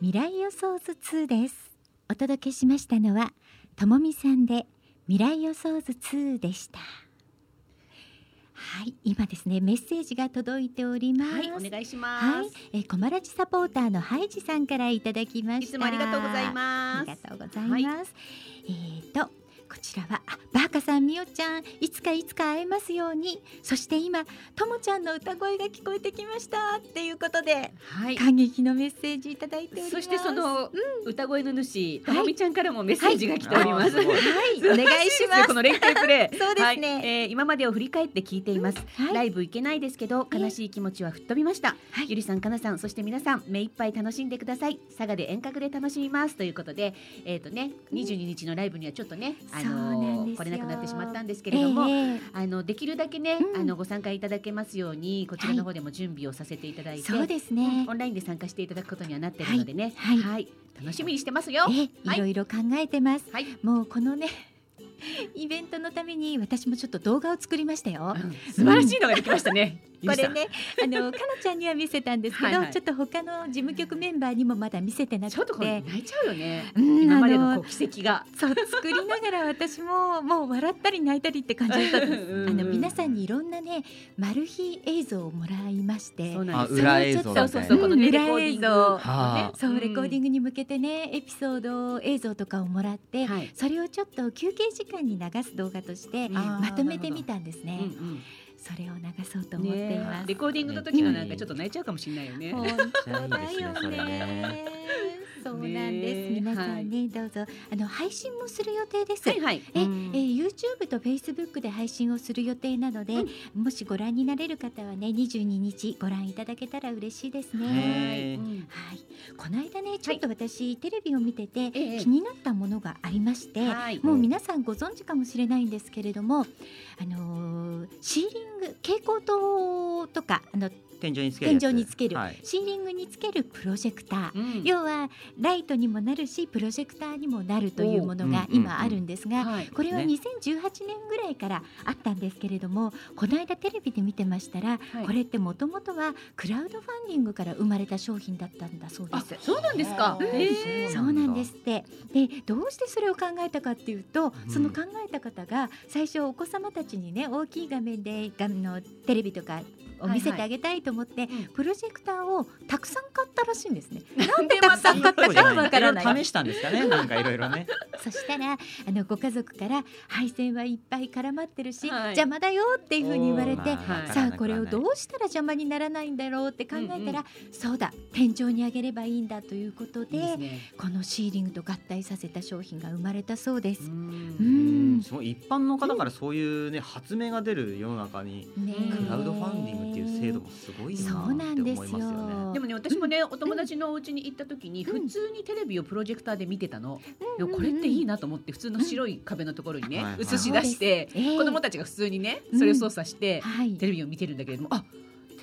未来予想図2です。お届けしましたのはともみさんで未来予想図2でした。はい、今ですねメッセージが届いております。はい、お願いします。はい、えー、コマラジサポーターのハイジさんからいただきました。いつもありがとうございます。ありがとうございます。えっ、とこちらはあバーカさんみおちゃんいつかいつか会えますように。そして今ともちゃんの歌声が聞こえてきました。っていうことではい。感激のメッセージいただいております。そしてその歌声の主、とはい。もみちゃんからもメッセージが来ております。あーすごいはい お願いします。この連携プレー。そうですね。はい。えー今までを振り返って聞いています。はい。ライブ行けないですけど悲しい気持ちは吹っ飛びました、はい。ゆりさんかなさんそして皆さん目いっぱい楽しんでください。佐賀で遠隔で楽しみます。ということでえっ、とね22日のライブにはちょっとね、あそうなんですよの来れなくなってしまったんですけれども、ええあのできるだけね、うん。あのご参加いただけますようにこちらの方でも準備をさせていただいて、そうですね。オンラインで参加していただくことにはなってるのでね。はい。はい。楽しみにしてますよ。えいはい。ろいろ考えてます、はい。もうこのね イベントのために私もちょっと動画を作りましたよ、うん。素晴らしいのができましたね、これね、あのかなちゃんには見せたんですけど、はいはい。ちょっと他の事務局メンバーにもまだ見せてなちょっとくて、これ泣いちゃうよね、うん今までの奇跡が。そう作りながら私ももう笑ったり泣いたりって感じだったんです。うんあの皆さんにいろんなねマル秘映像をもらいまして、そうなんです。裏映像ちょっとみたいな。そうそうこのね裏レコーディング映像。そうレコーディングに向けてねエピソード映像とかをもらって、はい。それをちょっと休憩時間に流す動画としてまとめてみたんですね。うんうんそれを流そうと思っています。レコーディングの時のなんかちょっと泣いちゃうかもしれないよね。本当だよねそうなんです。ね皆さんね、どうぞ。あの配信もする予定です。はいはい。え、えうん。ー YouTube と Facebook で配信をする予定なので、もしご覧になれる方はね、22日ご覧いただけたら嬉しいですね。はい、この間ね、ちょっと私、テレビを見てて、ええ。気になったものがありまして、はい。もう皆さんご存知かもしれないんですけれども、あのーシーリング蛍光灯とかあの天井につける天井につける、はい。シーリングにつけるプロジェクター、うん。要はライトにもなるしプロジェクターにもなるというものが今あるんですが、はい。これはね。2018年ぐらいからあったんですけれどもこの間テレビで見てましたら、はい。これってもともとはクラウドファンディングから生まれた商品だったんだそうであす。そうなんですか？あ。ー。そうなんですって。でどうしてそれを考えたかっていうと、うん。その考えた方が最初お子様たちにね大きい画面で画面のテレビとかを見せてあげたいと思って、うん。プロジェクターをたくさん買ったらしいんですね。なんでたくさん買ったかはわからない。試したんですかね なんかいろいろね。そしたらあのご家族から配線はいっぱい絡まってるし、はい。邪魔だよっていうふうに言われて、まあさあこれをどわうしたら邪魔にならないんだろうって考えたら、うんうん。そうだ天井に上げればいいんだということでいいですね。このシーリングと合体させた商品が生まれたそうです。ううん。んうん。すごい。一般の方からそういうね発明が出る世の中にねクラウドファンディングっていう制度もすごいなそうなってんです思いますよよね。でもね私もねお友達のお家に行った時に普通にテレビをプロジェクターで見てたの。でもこれっていいなと思って普通の白い壁のところにねはい映し出してええ。子供たちが普通にねそれを操作してはい。テレビを見てるんだけれどもあ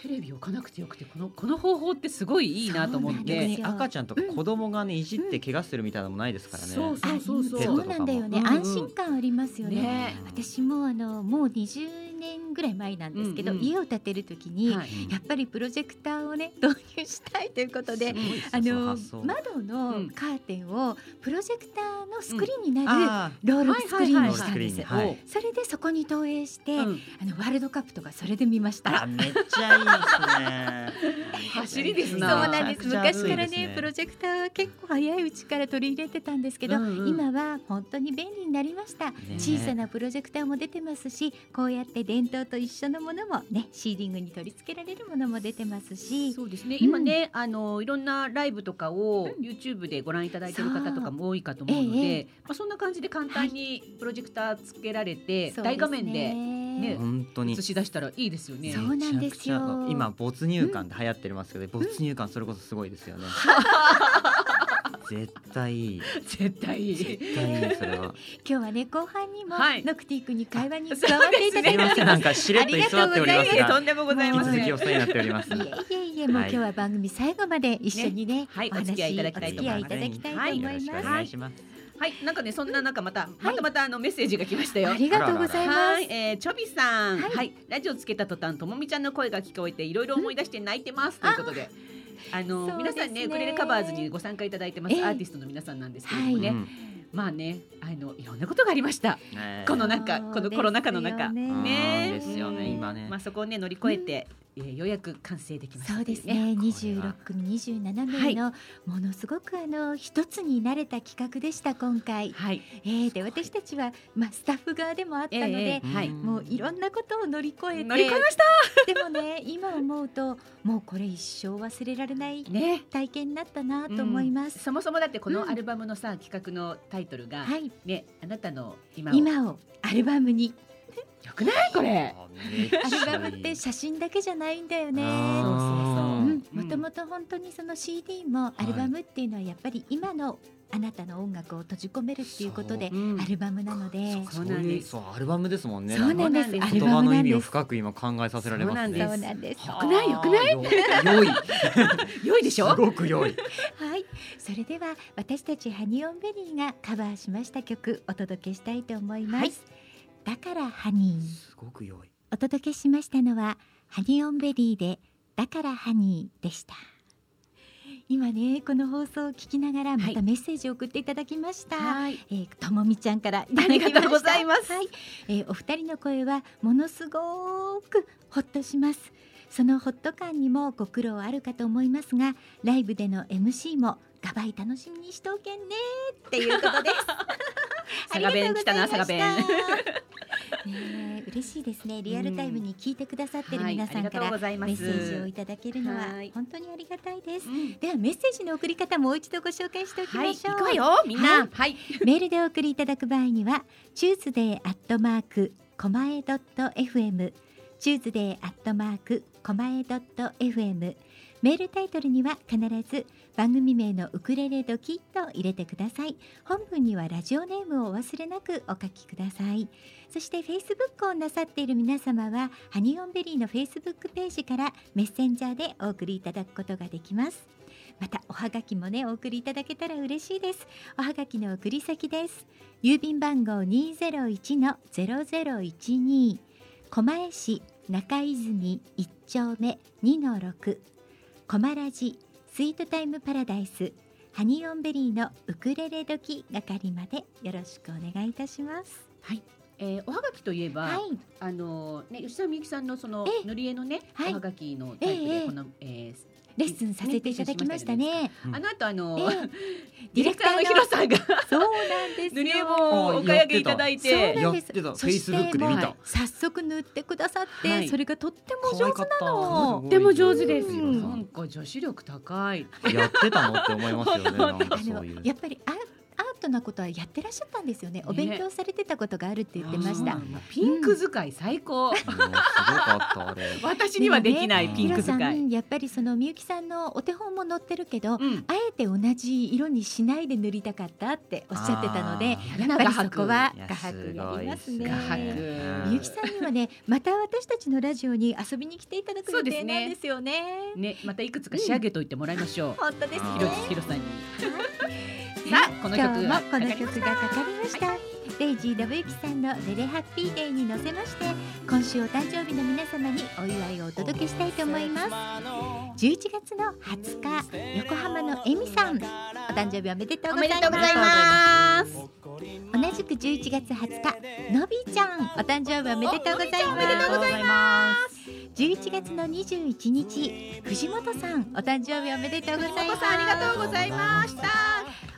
テレビ置かなくてよくてこのこの方法ってすごいいいなと思って。逆に赤ちゃんとか子供がねいじって怪我するみたいなのもないですからね。そうそうそうそう。なんだよね、うんうん安心感ありますよね。ね。私もあのもう20年ぐらい前なんですけど、うんうん。家を建てる時に、はい。うんやっぱりプロジェクターをね 導入したいということで、あその窓のうん。カーテンをプロジェクターのスクリーンになるあロールスクリーンにしたんです、それでそこに投影して、うん。あのワールドカップとかそれで見ました。めっちゃいいですね。走りですそうななんです。昔からねプロジェクターは結構早いうちから取り入れてたんですけど、今は本当に便利になりました、小さなプロジェクターも出てますしこうやって電灯と一緒のものもねシーリングに取り付けられるものも出てますし。そうですね。今ね、あのいろんなライブとかを YouTube でご覧いただいている方とかも多いかと思うので、そうえまあ、そんな感じで簡単にプロジェクターつけられて、そう大画面でね本当に。映し出したらいいですよね。そうなんですよ。今没入感って流行ってますけど、没入感それこそすごいですよね。絶対いい。絶対いい。絶対いいそれは。今日はね後半にも、はい。ノクティ君に会話にあ加わっていただいてすみません。なんかしれっと居座っておりますが、とんでもござい引きません。続きお世話になっております。いえいえいえもう今日は番組最後まで一緒にねはい。お話お付き合いいただきたいと思います。お付き合いおます、願いします。はい、なんかねそんな中また、またまたあのメッセージが来ましたよ。あ。りがとうございます。はい、えー、チョビさん、ははい。い、ラジオつけた途端ともみちゃんの声が聞こえていろいろ思い出して泣いてます。ということで。あのね。皆さんねウクレレカバーズにご参加いただいてます、ええ。アーティストの皆さんなんですけれどもね、うんまあねあのいろんなことがありました。ねこの中このコロナ禍の中。そうですよね。うんですよね今ね。まあそこをね乗り越えて、えーようやく完成できましたそうですね。二十これは。六組二十七名のものすごくあの一つになれた企画でした今回。はい。えー、で私たちはまあスタッフ側でもあったので、ええはい。もういろんなことを乗り越えて。乗り越えました。でもね今思うともうこれ一生忘れられないね。体験になったなと思います。そもそもだってこうん。のアルバムのさ、企画のタイトルが、はい、ねあなたの今を。今をアルバムによくない？これ。アルバムっめて写真だけじゃないんだよね。もともと本当にその CD もアルバムっていうのはやっぱり今のあなたの音楽を閉じ込めるっていうことでう。ん。アルバムなので、そそううなんです。アルバムです。もんね。そうなんです。言葉の意味を。深く今考えさせられますね。そうなんです。よくない？よくない？い。良い。良いでしょ？すごく良い。はい、それでは私たちハニオンベリーがカバーしました曲お届けしたいと思います。はいだからハニーすごく良い。お届けしましたのはハニオンベリーでだからハニーでした。今ねこの放送を聞きながらまたメッセージを送っていただきました。はいえーともみちゃんからありがとうございます はい、えーお二人の声はものすごくほっとします。そのホット感にもご苦労あるかと思いますが、ライブでの MC もガバイ楽しみにしとけんねっていうことです。佐賀弁来たな佐賀弁ねえ嬉しいですね。リアルタイムに聞いてくださってる皆さんからメッセージをいただけるのははい本当にありがたいです。うんではメッセージの送り方もう一度ご紹介しておきはいましょう。行くわよみんなはいメールでお送りいただく場合には、 Tuesday アットマークコマエドット FM、Tuesday アットマークコマエドット FM。メールタイトルには必ず番組名のウクレレドキと入れてください。本文にはラジオネームをお忘れなくお書きください。そしてフェイスブックをなさっている皆様は、ハニオンベリーのフェイスブックページからメッセンジャーでお送りいただくことができます。またおはがきもねお送りいただけたら嬉しいです。おはがきの送り先です。郵便番号二ゼロ一のゼロゼロ一二狛江市中泉一丁目二の六コマラジスイートタイムパラダイスハニオンベリーのウクレレ時係までよろしくお願いいたします。えーおはがきといえば、はい、あのね吉田美由紀さんのそのええ。塗り絵のね、はい。おはがきのタイプええでこの、えーレッスンさせていただきましたね。あの後あの、ええ。ディレクターのヒロさんがそうなんですよ。塗り絵もお買い上げいただいそうてなんです。そしてもう早速塗ってくださって、はい。それがとっても上手なの。とっても上手です、うん。なんか女子力高い。やってたのって思いますよね。なんかあのそういう。やっぱりアアートなことはやってらっしゃったんですよね。お勉強されてたことがあるって言ってました。ピンク使い最高。もうすごかったあれ私にはできないねピンク使い。んやっぱりそのみゆきさんのお手本も載ってるけど、うん。あえて同じ色にしないで塗りたかったっておっしゃってたのでやっぱりそこは画伯やりますね。みゆきさんにはねまた私たちのラジオに遊びに来ていただく予定なんですよね。ね、またいくつか仕上げといてもらいましょう。本当ですひろひろさんに。さあこの今日も曲がこの曲がかかりました。レイジーラブユキさんのレレハッピーデーに乗せまして今週お誕生日の皆様にお祝いをお届けしたいと思います11月の20日横浜のエミさんお誕生日おめでとうございます。同じく11月20日のびちゃんお誕生日おめでとうございますおめでとうございます。11月の21日藤本さんお誕生日おめでとうございますありがとうございました。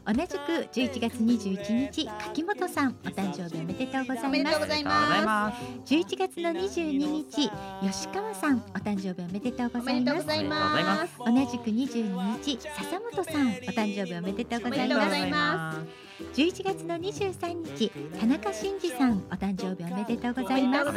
同じく11月21日柿本さんお誕生日おめでとうございます。おめでとうございます。11月の22日吉川さんお誕生日おめでとうございます。ざいます。同じく22日笹本さんお誕生日おめでとうございまおめでとうございます11月の23日田中真嗣さんお誕生日おめでとうございます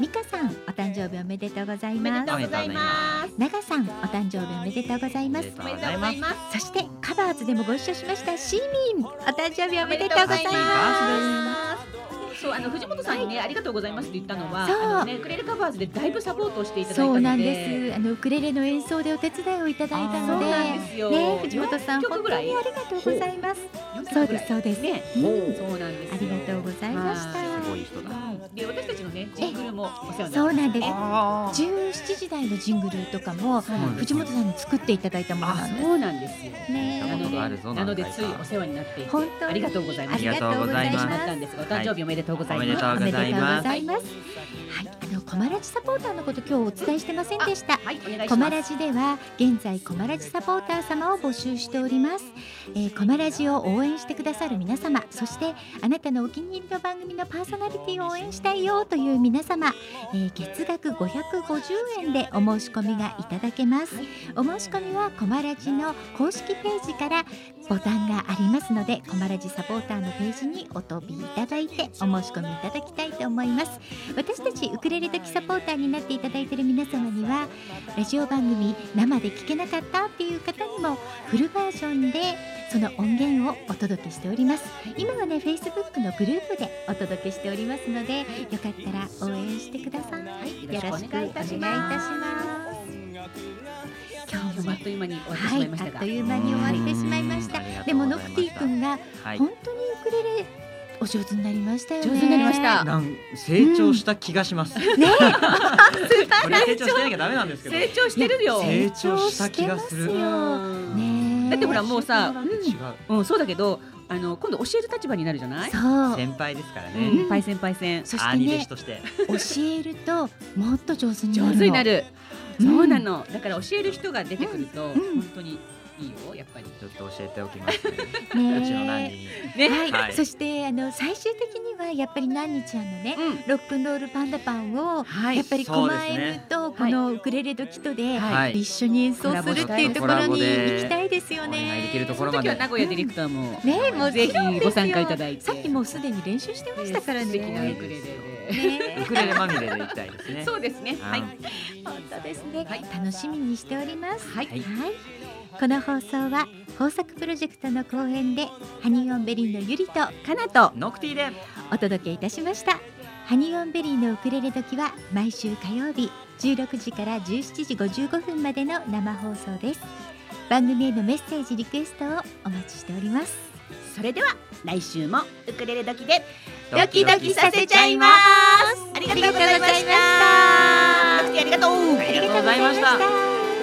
美香さんお誕生日おめでとうございますとうございます。長さんお誕生日おめでとうございますおめでとうございます。そしてカバーズでもご一緒しましたシーミンお誕生日おめでとうございます。そうあの藤本さんにねありがとうございますって言ったのはそう。あのねウクレレカバーズでだいぶサポートをしていたすだいたので。そうなんです。あのウクレレの演奏でお手伝いをいただいたので。そうなんですよ。ね藤本さん4曲ぐらい本当にありがとうございます。4そうですそうです。ね。う。んそうなんですよ。ありがとうございました。はすごい人だ。で私たちのねジングルもお世話にそうなんです。あ17時台のジングルとかも藤本さんに作っていただいたものなんです。そうなんですよ。ね。なのでついお世話になっていて本当に。ありがとうございます。ありがとうございます。お誕生日おめでとうございますおめでとうございます。はいい、あのコマラジサポーターのこと今日お伝えしてませんでした。コマラジでは現在コマラジサポーター様を募集しております、えー、コマラジを応援してくださる皆様そしてあなたのお気に入りの番組のパーソナリティを応援したいよという皆様、えー、月額550円でお申し込みがいただけます、お申し込みはコマラジの公式ページからボタンがありますのでコマラジサポーターのページにお飛びいただいてお申し込みいただきたいと思います。私たちウクレレ時サポーターになっていただいている皆様にはラジオ番組生で聞けなかったっていう方にもフルバージョンでその音源をお届けしております。今はね Facebook のグループでお届けしておりますのでよかったら応援してください、よろしくお願いいたします。今日もあっという間に終わってしはい、まいましたが、あっという間に終わってしまいました。でもノクティ君がはい。本当にウクレレお上手になりましたよね。上手になりました。なん成長した気がします、ね。これ成長してなきゃダメなんですけど。成長してるよ。成長した気がする。ね。だってほらもうさ、違ううん、そうだけど、あの今度教える立場になるじゃない？そう。先輩ですからうね、ん、パイセンパイセン。そして兄弟子ねとして。教えるともっと上手になる上の手になる。うん。そうなの。だから教える人が出てくると、ん。本当にいいよ、やっぱり。ちょっと教えておきますねねうちの何人にね。はい、はいそしてあの最終的にはやっぱり何日ちゃんのね、うん。ロックンロールパンダパンを、はいやっぱりそう狛ですね犬とこのウクレレドキトで、はい一緒に演奏するっていうところに行きたいですよお願いでね。きるとその時はころまで名古屋ディレクターも。ねもぜちろんですよひご参加いただいて。さっきもうすでに練習してましたからね。素敵なウクレレで。ね ウクレレまみれでいきたいですねそうですね。はい。本当ですね、はい楽しみにしております。はいはいこの放送は豊作プロジェクトの公演でハニーオンベリーのゆりとかなと。ノクティで。お届けいたしました。ハニーオンベリーのウクレレ時は毎週火曜日16時から17時55分までの生放送です。番組へのメッセージリクエストをお待ちしております。それでは来週もウクレレ時でドキドキさせちゃいます。ありがとうございました。ありがとうございました